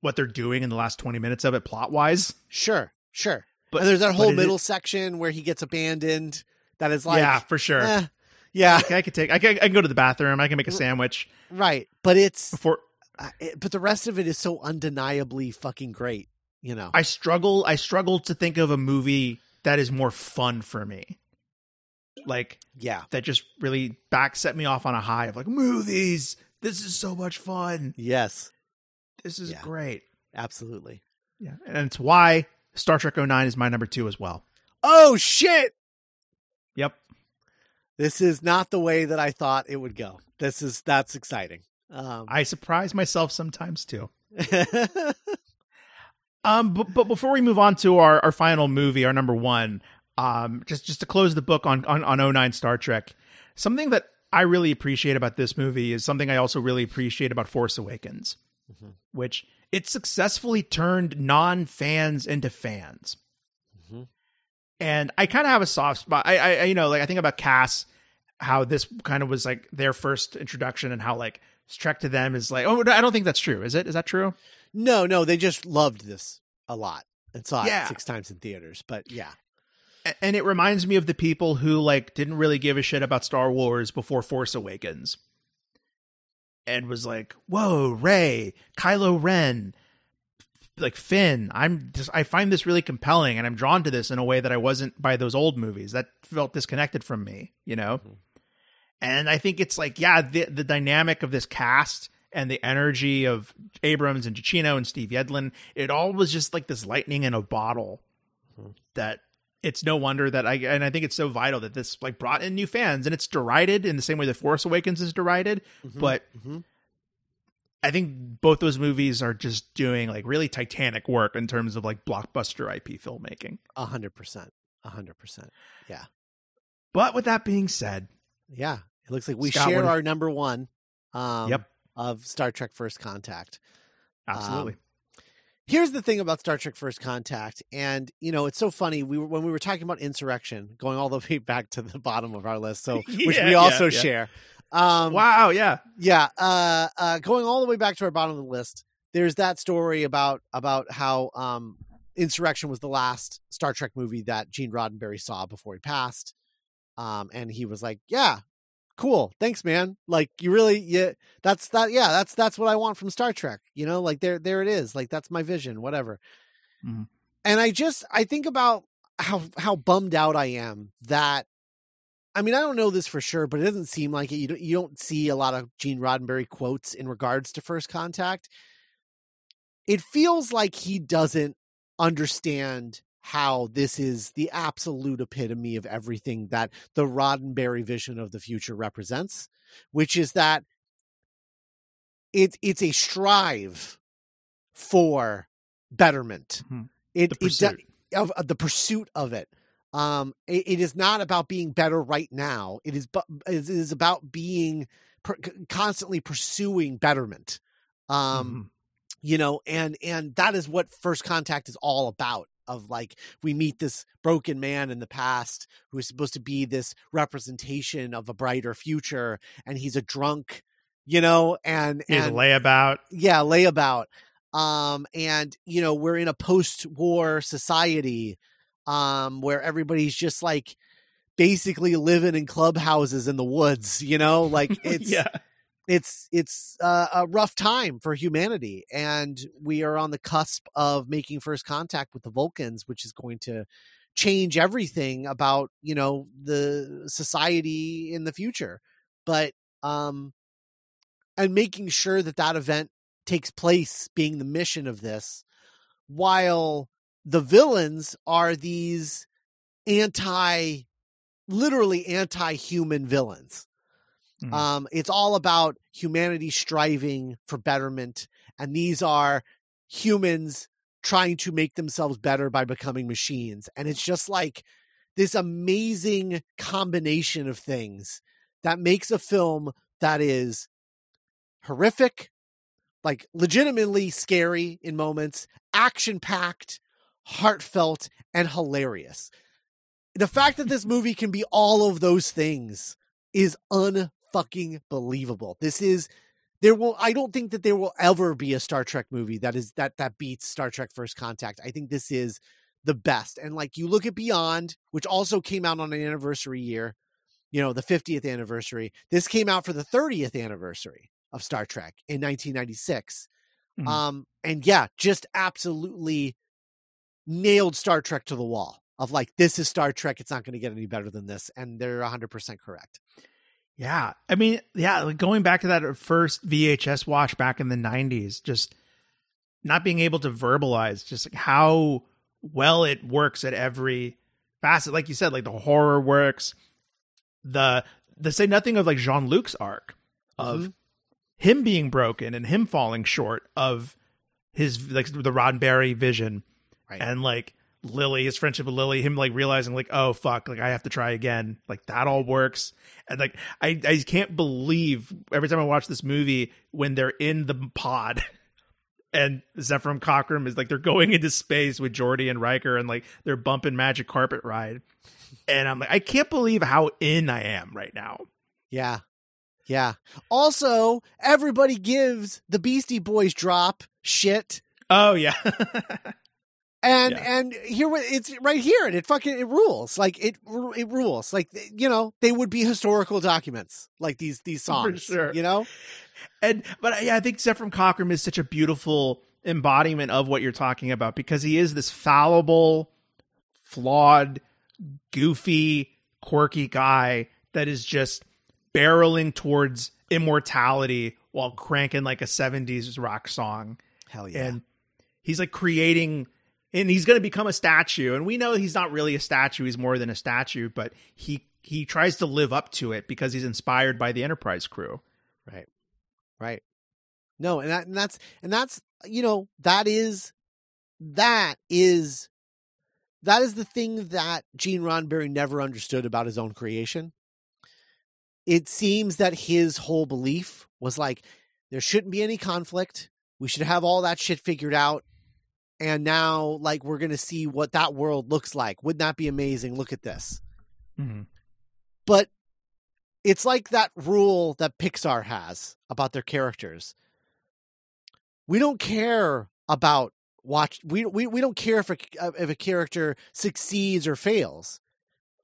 what they're doing in the last twenty minutes of it, plot wise. sure, sure. But and there's that whole it- middle section where he gets abandoned. That is like, yeah, for sure. eh, yeah, Okay, I could take. I can, I can go to the bathroom. I can make a sandwich right. But it's, before. uh, it, but the rest of it is so undeniably fucking great. You know, I struggle. I struggle to think of a movie that is more fun for me. Like yeah, that just really back set me off on a high of like movies. This is so much fun. yes, This is Yeah. great. absolutely. Yeah, and it's why Star Trek 09 is my number two as well. Oh shit! Yep. This is not the way that I thought it would go. This is that's exciting. Um, I surprise myself sometimes too. (laughs) Um, but, but before we move on to our, our final movie, our number one, um, just just to close the book on, on on 09 Star Trek, something that I really appreciate about this movie is something I also really appreciate about Force Awakens, Mhm. which it successfully turned non fans into fans. And I kind of have a soft spot. I, I, I, you know, like I think about Cass, how this kind of was like their first introduction, and how like Trek to them is like, oh, I don't think that's true. Is it? Is that true? no, no, they just loved this a lot and saw Yeah. it six times in theaters. But yeah, and it reminds me of the people who like didn't really give a shit about Star Wars before Force Awakens, and was like, "Whoa, Rey, Kylo Ren, like Finn." I'm just I find this really compelling, and I'm drawn to this in a way that I wasn't by those old movies that felt disconnected from me, you know. Mhm. And I think it's like, yeah, the the dynamic of this cast and the energy of Abrams and Giacchino and Steve Yedlin, it all was just like this lightning in a bottle Mhm. that it's no wonder that I and I think it's so vital that this like brought in new fans and it's derided in the same way that Force Awakens is derided, Mhm. but Mhm. I think both those movies are just doing like really titanic work in terms of like blockbuster IP filmmaking. a hundred percent, a hundred percent. Yeah. But with that being said, Yeah, it looks like we Scott, share what- our number one. Um, Yep. Of Star Trek First Contact. absolutely. Um, here's the thing about Star Trek First Contact, and you know it's so funny. We were when we were talking about insurrection, going all the (laughs) way back to the bottom of our list, so (laughs) which Yeah, we also yeah, yeah. share. Um, wow, yeah. yeah, uh, uh, going all the way back to our bottom of the list. There's that story about about how um, insurrection was the last Star Trek movie that Gene Roddenberry saw before he passed, um, and he was like, "Yeah, cool, thanks, man. Like, you really, yeah, that's that. Yeah, that's that's what I want from Star Trek. You know, like there there it is. Like that's my vision. Whatever." Mhm. And I just I think about how how bummed out I am that I mean, I don't know this for sure, but it doesn't seem like it. You don't, you don't see a lot of Gene Roddenberry quotes in regards to First Contact. It feels like he doesn't understand how this is the absolute epitome of everything that the Roddenberry vision of the future represents, which is that it's it's a strive for betterment. Mhm. It, The it of, of the pursuit of it. Um, it, it is not about being better right now. It is, bu- it is about being per, constantly pursuing betterment. Um, Mhm. you know, and and that is what First Contact is all about. Of like we meet this broken man in the past who is supposed to be this representation of a brighter future, and he's a drunk, you know, and He has a and layabout. yeah layabout um and you know we're in a post-war society um where everybody's just like basically living in clubhouses in the woods you know like (laughs) it's yeah. it's it's uh, a rough time for humanity and we are on the cusp of making first contact with the vulcans which is going to change everything about you know the society in the future but um and making sure that that event takes place being the mission of this while the villains are these anti literally anti-human villains Mhm. um it's all about humanity striving for betterment and these are humans trying to make themselves better by becoming machines. And it's just like this amazing combination of things that makes a film that is horrific, like legitimately scary in moments, action packed, heartfelt, and hilarious. The fact that this (laughs) movie can be all of those things is unfucking believable. This is there will I don't think that there will ever be a Star Trek movie that is that that beats Star Trek First Contact. I think this is the best. And like you look at Beyond, which also came out on an anniversary year, you know, the 50th anniversary. This came out for the 30th anniversary of Star Trek in 1996. Mhm. Um and yeah, just absolutely nailed Star Trek to the wall. Of like this is Star Trek, it's not going to get any better than this and they're 100% correct. Yeah. I mean, yeah, like going back to that first VHS watch back in the 90s, just not being able to verbalize just like how well it works at every facet. Like you said, like the horror works, the the say nothing of like Jean Luc's arc of Mhm. him being broken and him falling short of his like the Roddenberry vision Right. and like Lily, his friendship with Lily, him like realizing like, oh fuck, like I have to try again. Like that all works. And like I I can't believe every time I watch this movie when they're in the pod (laughs) and Zefram Cochrane is like they're going into space with Geordi and Riker and like they're bumping Magic Carpet Ride. And I'm like, I can't believe how in I am right now. Yeah. Yeah. Also, everybody gives the Beastie Boys drop shit. Oh yeah. (laughs) And Yeah. and here it's right here and it fucking it rules. Like it it rules. Like you know, they would be historical documents like these these For songs, sure. you know? and but yeah, I think Zefram Cochrane is such a beautiful embodiment of what you're talking about because he is this fallible, flawed, goofy, quirky guy that is just barreling towards immortality while cranking like a 70s rock song Hell yeah. and he's like creating and he's going to become a statue and we know he's not really a statue he's more than a statue but he he tries to live up to it because he's inspired by the enterprise crew Right. Right. No, and that and that's and that's you know, that is that is that is the thing that Gene Roddenberry never understood about his own creation. It seems that his whole belief was like there shouldn't be any conflict. We should have all that shit figured out. And now like we're going to see what that world looks like. Wouldn't that be amazing? Look at this but it's like that rule that Pixar has about their characters. We don't care about watch we we, we don't care if a, if a character succeeds or fails.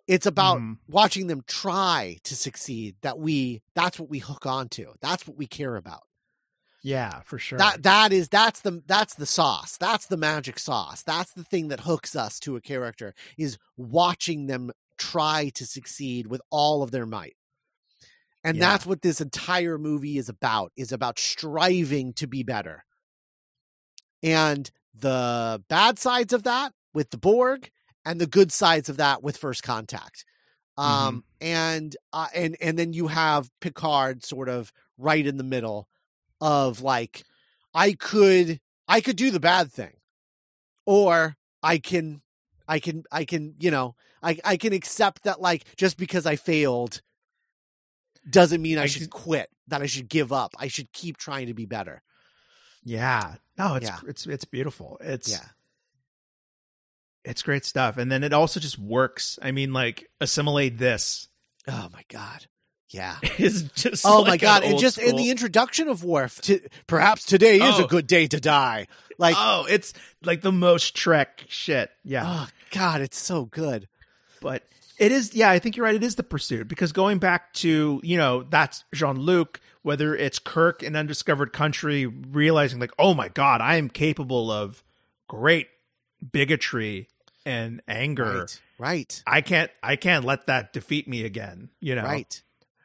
It's about Mhm. watching them try to succeed that we that's what we hook onto. That's what we care about. Yeah for sure That that is that's the that's the sauce. That's the magic sauce. That's the thing that hooks us to a character is watching them try to succeed with all of their might. And Yeah. that's what this entire movie is about, is about striving to be better. And the bad sides of that with the Borg and the good sides of that with First Contact. Um and uh, and and then you have Picard sort of right in the middle of like I could I could do the bad thing or I can I can I can you know I I can accept that like just because I failed doesn't mean I, I should quit that I should give up I should keep trying to be better. Yeah. No it's Yeah. it's it's beautiful. It's yeah. It's great stuff and then it also just works. I mean like assimilate this. Oh my god yeah. (laughs) Is just oh like my an god and just in the introduction of Worf to perhaps today is a Oh. good day to die. Like oh it's like the most trek shit. Yeah. Oh god it's so good. But it is yeah i think you're right. It is the pursuit because going back to you know that's jean-luc whether it's kirk in undiscovered country realizing like oh my god i am capable of great bigotry and anger. Right right. I can't i can't let that defeat me again you know? Right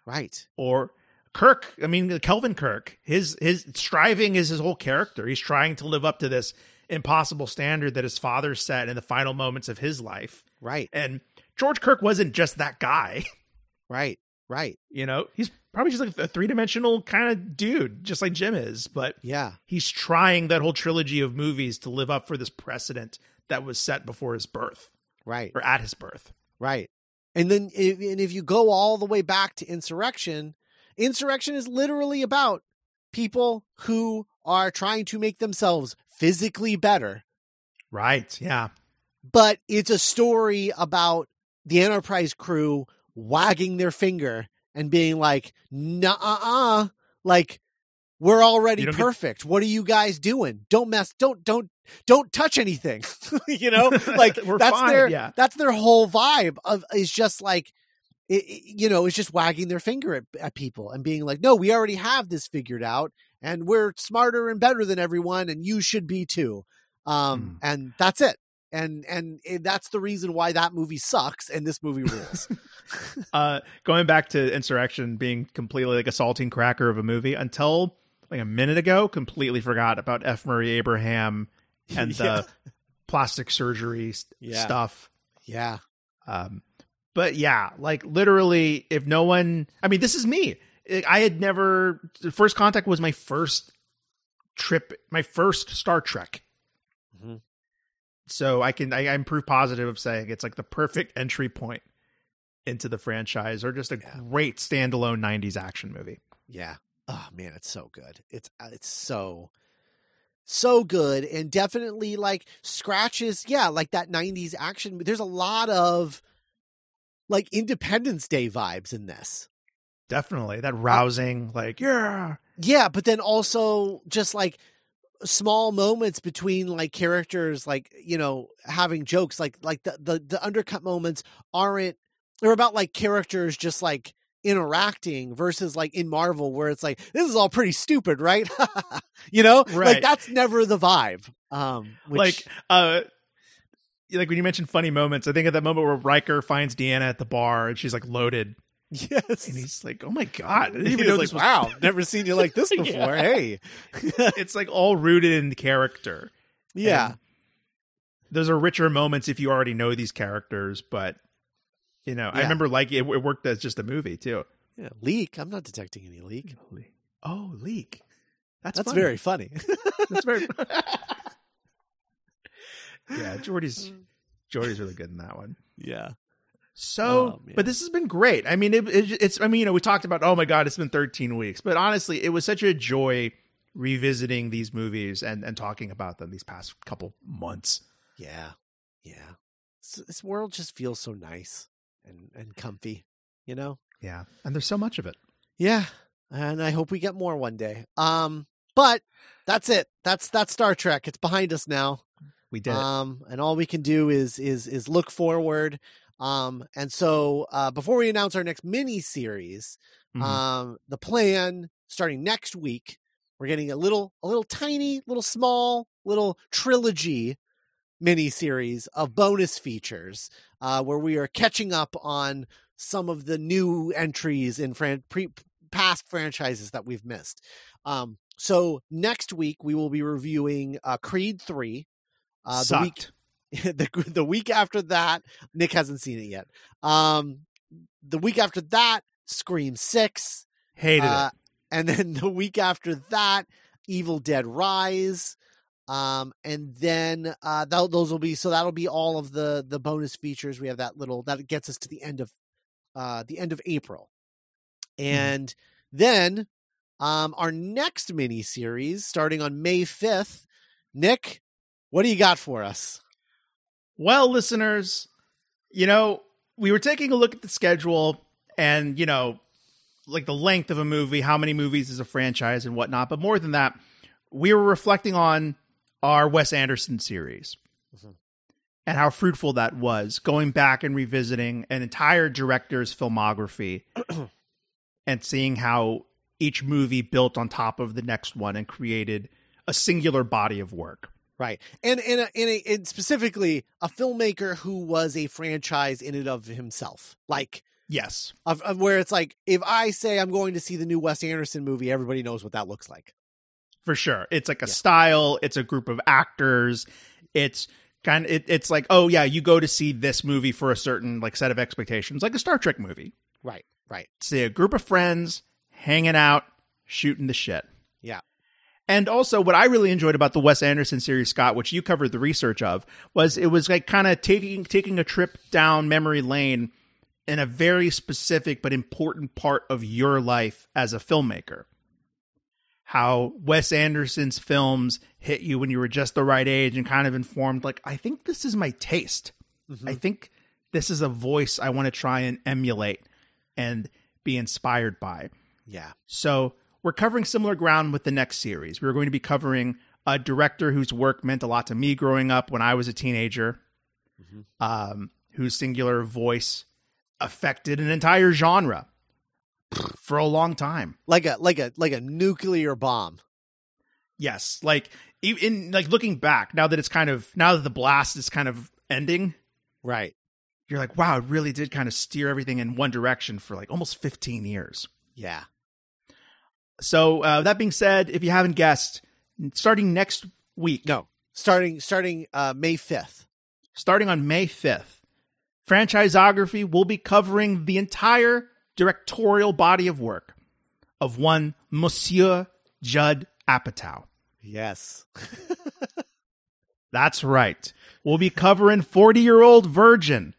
right or kirk i mean kelvin kirk his his striving is his whole character he's trying to live up to this impossible standard that his father set in the final moments of his life right and George Kirk wasn't just that guy. (laughs) right Right. You know, he's probably just like a three dimensional kind of dude, just like Jim is. But Yeah. he's trying that whole trilogy of movies to live up for this precedent that was set before his birth Right. or at his birth. Right. And then if, and if you go all the way back to insurrection, insurrection is literally about people who are trying to make themselves physically better, Right. Yeah. but it's a story about the Enterprise crew wagging their finger and being like, "Nah, uh, like we're already don't get- perfect. what are you guys doing? Don't mess. Don't don't don't touch anything. (laughs) you know, (laughs) like We're that's fine, their yeah. that's their whole vibe of is just like it, it- you know it's just wagging their finger at, at people and being like no we already have this figured out and we're smarter and better than everyone and you should be too um and that's it and and it, that's the reason why that movie sucks and this movie rules (laughs) uh going back to insurrection being completely like a saltine cracker of a movie until like a minute ago completely forgot about f murray abraham and (laughs) Yeah. the plastic surgery Yeah. stuff yeah um but yeah like literally if no one i mean this is me I- had never first contact was my first trip my first star trek Mhm. so i can I, i'm proof positive of saying it's like the perfect entry point into the franchise or just a Yeah. great standalone 90s action movie yeah oh man it's so good. It's uh, it's so so good and definitely like scratches yeah like that 90s action there's a lot of like independence day vibes in this. Definitely that rousing like yeah! Yeah, but then also just like small moments between like characters like, you know, having jokes like like the the, the undercut moments aren't they're about like characters just like interacting versus like in Marvel where it's like this is all pretty stupid, right? (laughs) you know? Like that's never the vibe. Um which, like uh like when you mentioned funny moments i think at that moment where Riker finds deanna at the bar and she's like loaded yes. and he's like oh my god i didn't like, was wow, never seen you like this (laughs) Yeah. before. Hey. (laughs) it's like all rooted in character yeah. And those are richer moments if you already know these characters but you know i remember like it, it worked as just a movie too yeah. Leak. I'm not detecting any leak. oh leak that's That's funny. very funny. that's very (laughs) yeah Geordi's Geordi's really good in that one yeah. So, oh, man. but this has been great. I mean, it, it, it's. I mean, you know, we talked about. Oh my god, it's been 13 weeks. But honestly, it was such a joy revisiting these movies and and talking about them these past couple months. Yeah, yeah. This, this world just feels so nice and and comfy, you know. Yeah, and there's so much of it. Yeah, and I hope we get more one day. Um, but that's it. That's that's Star Trek. It's behind us now. We did. Um, and all we can do is is is look forward. Um, and so uh, before we announce our next mini series, Mhm. um, the plan starting next week, we're getting a little a little tiny, little small, little trilogy mini series of bonus features uh, where we are catching up on some of the new entries in fran- pre- past franchises that we've missed. Um, so next week we will be reviewing uh, Creed three. Uh, the week (laughs) the the week after that, Nick hasn't seen it yet. Um, the week after that, Scream Six, Hated uh, it. and then (laughs) the week after that, Evil Dead Rise. Um, and then uh, th- those will be so that'll be all of the the bonus features. We have that little that gets us to the end of uh the end of April, and then um our next mini series starting on May fifth. Nick, what do you got for us? Well, listeners, you know, we were taking a look at the schedule and, you know, like the length of a movie, how many movies is a franchise and whatnot. But more than that, we were reflecting on our Wes Anderson series Mhm. and how fruitful that was, going back and revisiting an entire director's filmography (clears throat) and seeing how each movie built on top of the next one and created a singular body of work. Right, and and a, and, a, and specifically a filmmaker who was a franchise in and of himself, like Yes. of, of where it's like if I say I'm going to see the new Wes Anderson movie, everybody knows what that looks like. For sure. It's like a Yeah. style. It's a group of actors. It's kind of it, it's like oh yeah, you go to see this movie for a certain like set of expectations, like a Star Trek movie. Right. Right. See a group of friends hanging out, shooting the shit. Yeah. And also, what I really enjoyed about the Wes Anderson series, Scott, which you covered the research of, was it was like kind of taking taking a trip down memory lane in a very specific but important part of your life as a filmmaker. How Wes Anderson's films hit you when you were just the right age and kind of informed, like, I think this is my taste. Mhm. I think this is a voice I want to try and emulate and be inspired by. Yeah. So we're covering similar ground with the next series. We're going to be covering a director whose work meant a lot to me growing up when I was a teenager, Mhm. um, whose singular voice affected an entire genre for a long time. Like a like a like a nuclear bomb. Yes, like in like looking back now that it's kind of now that the blast is kind of ending, Right. you're like, wow, it really did kind of steer everything in one direction for like almost 15 years. Yeah. So uh, that being said, if you haven't guessed, starting next week, No. Starting starting uh May 5th. starting on May 5th, Franchiseography will be covering the entire directorial body of work of one Monsieur Judd Apatow. Yes. (laughs) That's right. We'll be covering 40 year old virgin,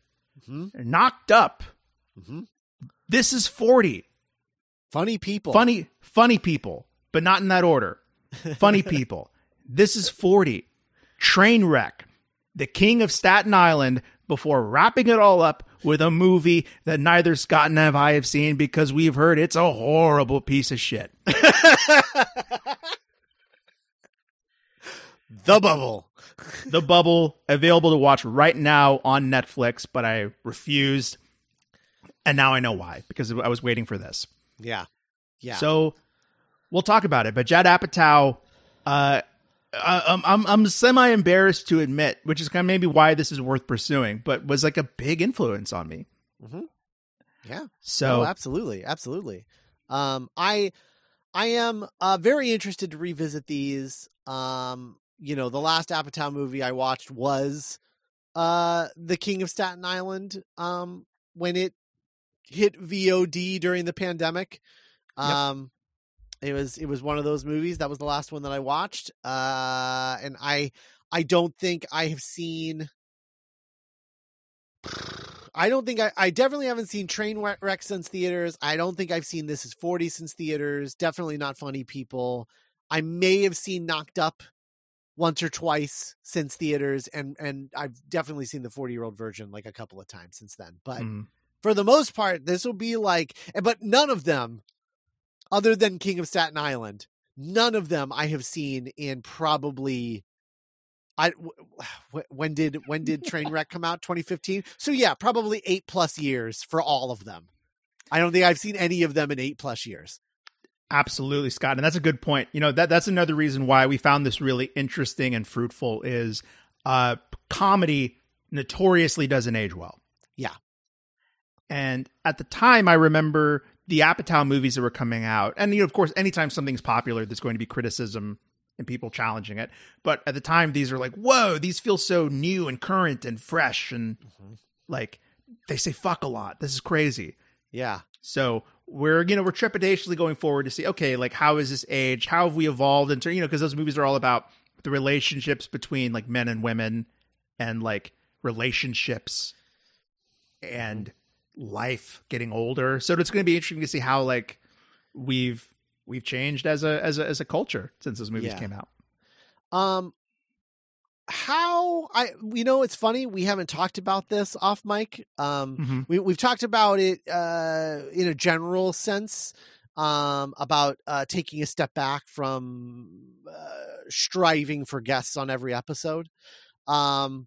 Mhm. knocked up. Mhm. This is 40. Funny people. Funny, funny people, but not in that order. (laughs) Funny people. This is 40. Trainwreck. The King of Staten Island before wrapping it all up with a movie that neither Scott and I have seen because we've heard it's a horrible piece of shit. (laughs) The bubble. The Bubble, available to watch right now on Netflix, but I refused. And now I know why, because I was waiting for this. Yeah. Yeah. So we'll talk about it. But Judd Apatow, uh, I'm I'm, I'm semi embarrassed to admit, which is kind of maybe why this is worth pursuing, but was like a big influence on me. yeah. So oh, absolutely, absolutely. Um, I, I am uh, very interested to revisit these. Um, you know, the last Apatow movie I watched was, uh, The King of Staten Island. Um, when it hit VOD during the pandemic. Um, it was it was one of those movies. That was the last one that I watched. Uh, and I I don't think I have seen. (sighs) I don't think I, I definitely haven't seen Trainwreck since theaters. I don't think I've seen This Is 40 since theaters. Definitely not Funny People. I may have seen Knocked Up once or twice since theaters, and and I've definitely seen the 40 year old virgin like a couple of times since then. But mm, for the most part, this will be like, but none of them, other than King of Staten Island, none of them I have seen in probably. I (sighs) when did when did (laughs) Trainwreck come out? 2015. So yeah, probably eight plus years for all of them. I don't think I've seen any of them in eight plus years. absolutely, Scott, and that's a good point. You know that that's another reason why we found this really interesting and fruitful. Is uh, comedy notoriously doesn't age well. Yeah. And at the time, I remember the Apatow movies that were coming out, and you know, of course, anytime something's popular, there's going to be criticism and people challenging it. But at the time, these are like, whoa, these feel so new and current and fresh, and mm-hmm. like they say fuck a lot. This is crazy. Yeah, So we're you know we're trepidatiously going forward to see okay like how is this age? How have we evolved into you know because those movies are all about the relationships between like men and women and like relationships and life getting older. So it's going to be interesting to see how like we've we've changed as a as a as a culture since those movies Yeah. came out. Um, how I you know it's funny we haven't talked about this off mic. Um, Mhm. we we've talked about it uh in a general sense um about uh taking a step back from uh, striving for guests on every episode um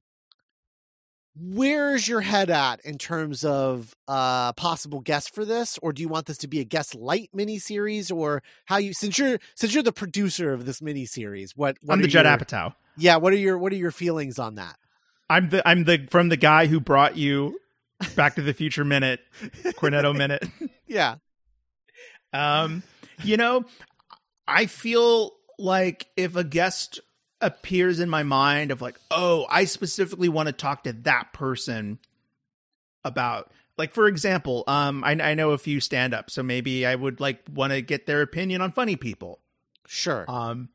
where's your head at in terms of uh possible guests for this or do you want this to be a guest light miniseries or how you since you're since you're the producer of this miniseries what, what I'm the Judd your- Apatow. yeah what are your what are your feelings on that I'm the I'm the from the guy who brought you Back to the Future Minute, Cornetto (laughs) Minute. yeah Um, you know, I feel like if a guest appears in my mind of like, oh, I specifically want to talk to that person about like for example, um, I, I know a few stand ups, so maybe I would like want to get their opinion on funny people. Sure. Um,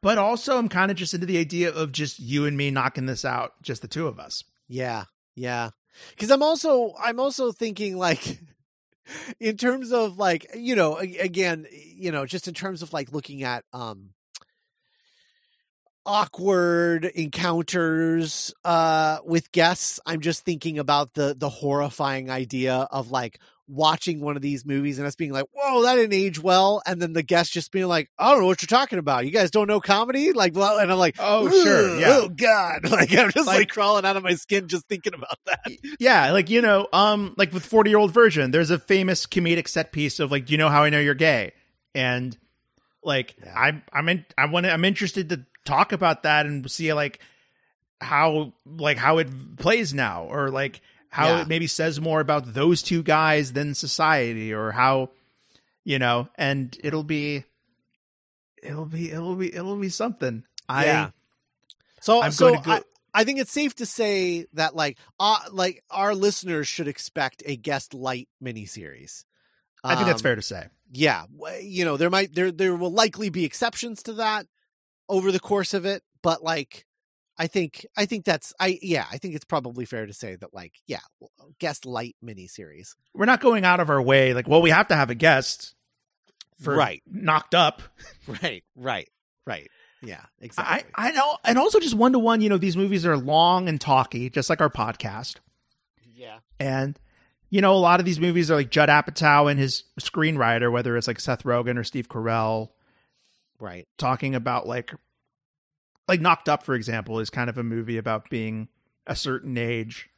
but also I'm kind of just into the idea of just you and me knocking this out, just the two of us. Yeah, yeah. Because I'm also I'm also thinking like (laughs) in terms of like you know again you know just in terms of like looking at um awkward encounters uh with guests. I'm just thinking about the the horrifying idea of like watching one of these movies and us being like whoa that didn't age well. And then the guest just being like i don't know what you're talking about. You guys don't know comedy? Like blah, and i'm like Oh, sure, yeah. oh god. (laughs) Like i'm just like, Like- crawling out of my skin just thinking about that. Yeah, like you know, um, like with forty year old virgin, there's a famous comedic set piece of like, do you know how I know you're gay? And like, Yeah. I'm I'm in, I want I'm interested to talk about that and see like how like how it plays now, or like how Yeah. it maybe says more about those two guys than society, or how you know, and it'll be it'll be it'll be it'll be something. Yeah. I So, I'm so going to go. I, I think it's safe to say that like uh like our listeners should expect a guest light miniseries. I think that's Um, fair to say. Yeah, you know there might there there will likely be exceptions to that over the course of it, but like I think I think that's I yeah I think it's probably fair to say that like yeah uh, guest light miniseries. we're not going out of our way like well we have to have a guest for Right. knocked up Right, right, right. Yeah, i exactly. i know and also just one to one you know these movies are long and talky just like our podcast yeah, and you know a lot of these movies are like judd apatow and his screenwriter whether it's like seth rogen or steve carell right. talking about like like knocked up for example is kind of a movie about being a certain age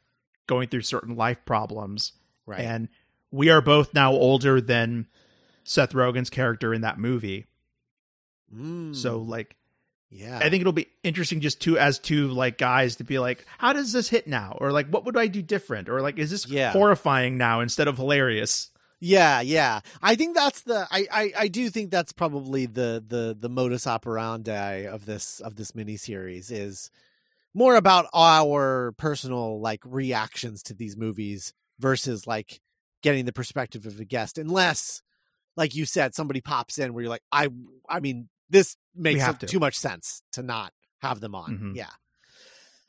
going through certain life problems Right. and we are both now older than Seth Rogen's character in that movie. Mm, So like yeah, I think it'll be interesting just to as two like guys to be like, how does this hit now? Or like what would I do different? Or like is this Yeah. horrifying now instead of hilarious? Yeah, yeah. I think that's the I, I I do think that's probably the the the modus operandi of this of this miniseries is more about our personal like reactions to these movies versus like getting the perspective of a guest unless like you said somebody pops in where you're like I I mean this makes have to. too much sense to not have them on. Mhm. Yeah.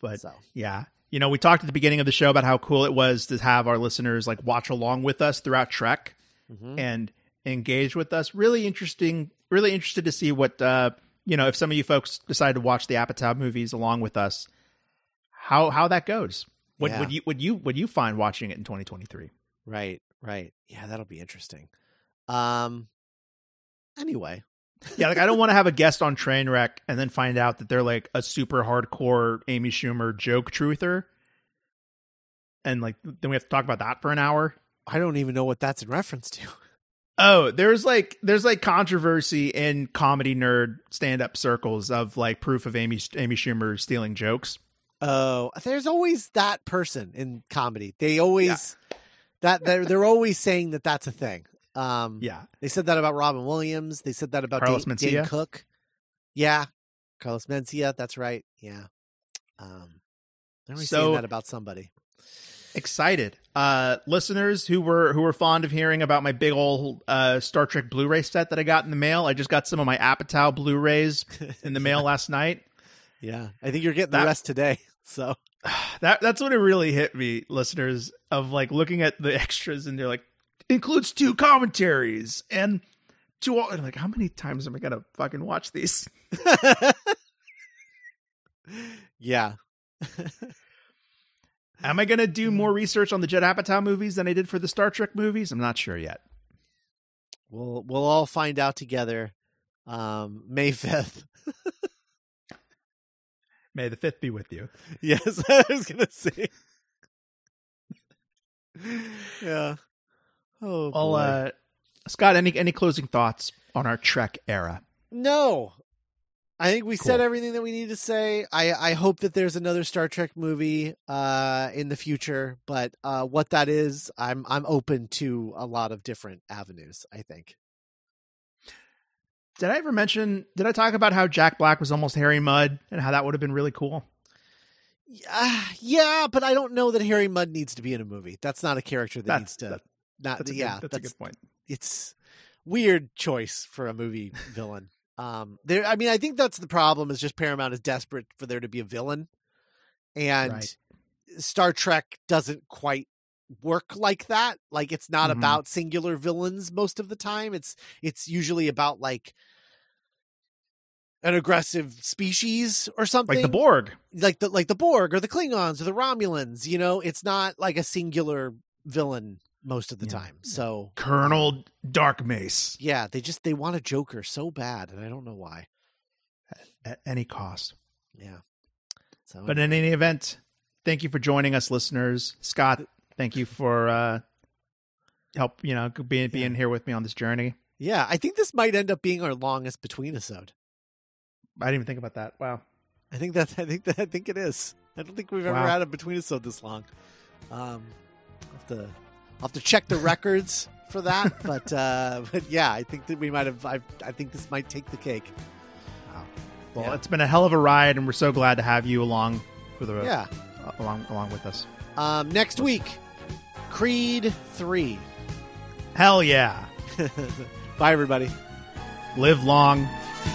But so yeah. You know, we talked at the beginning of the show about how cool it was to have our listeners like watch along with us throughout Trek. mhm. and engage with us. Really interesting. Really interested to see what uh, you know if some of you folks decide to watch the Apatow movies along with us. How how that goes? What Yeah. would you would you would you find watching it in 2023? right, right. Yeah, that'll be interesting. Um anyway, Yeah, like I don't want to have a guest on Trainwreck and then find out that they're like a super hardcore Amy Schumer joke truther, and like then we have to talk about that for an hour. I don't even know what that's in reference to. (laughs) Oh, there's like there's like controversy in comedy nerd stand up circles of like proof of Amy Amy Schumer stealing jokes. Oh, there's always that person in comedy. They always that they're they're always saying that that's a thing. Um, Yeah, they said that about Robin Williams. They said that about Carlos Dan, Dan Mencia. Cook. Yeah, Carlos Mencia. That's right. Yeah. Um, always So- saying that about somebody. excited. Uh, listeners who were who were fond of hearing about my big old uh, Star Trek Blu-ray set that I got in the mail. I just got some of my Apatow Blu-rays in the mail (laughs) last night. Yeah, I think you're getting That- the rest today. So (sighs) That that's when it really hit me, listeners, of like looking at the (laughs) extras and they're like includes two commentaries and two. all- and like, how many times am I gonna fucking watch these? (laughs) yeah, (laughs) Am I gonna do more research on the Judd Apatow movies than I did for the Star Trek movies? I'm not sure yet. we'll we'll all find out together. Um, May fifth. (laughs) May the fifth be with you. Yes, I was gonna say. yeah. Oh, Well, boy. uh, Scott, any any closing thoughts on our Trek era? no. I think we said everything that we need to say. I I hope that there's another Star Trek movie uh in the future, but uh what that is, I'm I'm open to a lot of different avenues, I think. Did I ever mention? Did I talk about how Jack Black was almost Harry Mudd and how that would have been really cool? Uh, yeah, but I don't know that Harry Mudd needs to be in a movie. That's not a character that That's- needs to. that- not That's yeah, good, that's, a good point. it's weird choice for a movie villain. Um, there. I mean, I think that's the problem. Is just Paramount is desperate for there to be a villain, and Right. Star Trek doesn't quite work like that. Like it's not Mhm. about singular villains most of the time. It's it's usually about like an aggressive species or something Like the Borg. like the like the Borg or the Klingons or the Romulans. You know, it's not like a singular villain most of the Yeah. time. So Colonel Dark Mace yeah, they just they want a Joker so bad, and I don't know why. at any cost. Yeah. So, But in any event, thank you for joining us, listeners. Scott, thank you for uh, help. You know, being being here with me on this journey. yeah, I think this might end up being our longest Betweenisode. I didn't even think about that. Wow. I think that I think that I think it is. I don't think we've ever Wow. had a Betweenisode this long. Um, I'll have to I'll have to check the records for that, (laughs) but uh, but yeah, I think that we might have. I, I think this might take the cake. Well, Yeah. it's been a hell of a ride, and we're so glad to have you along for the Yeah. uh, along along with us. Um, next week, Creed three. Hell yeah! (laughs) Bye, everybody. Live long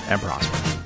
and prosper.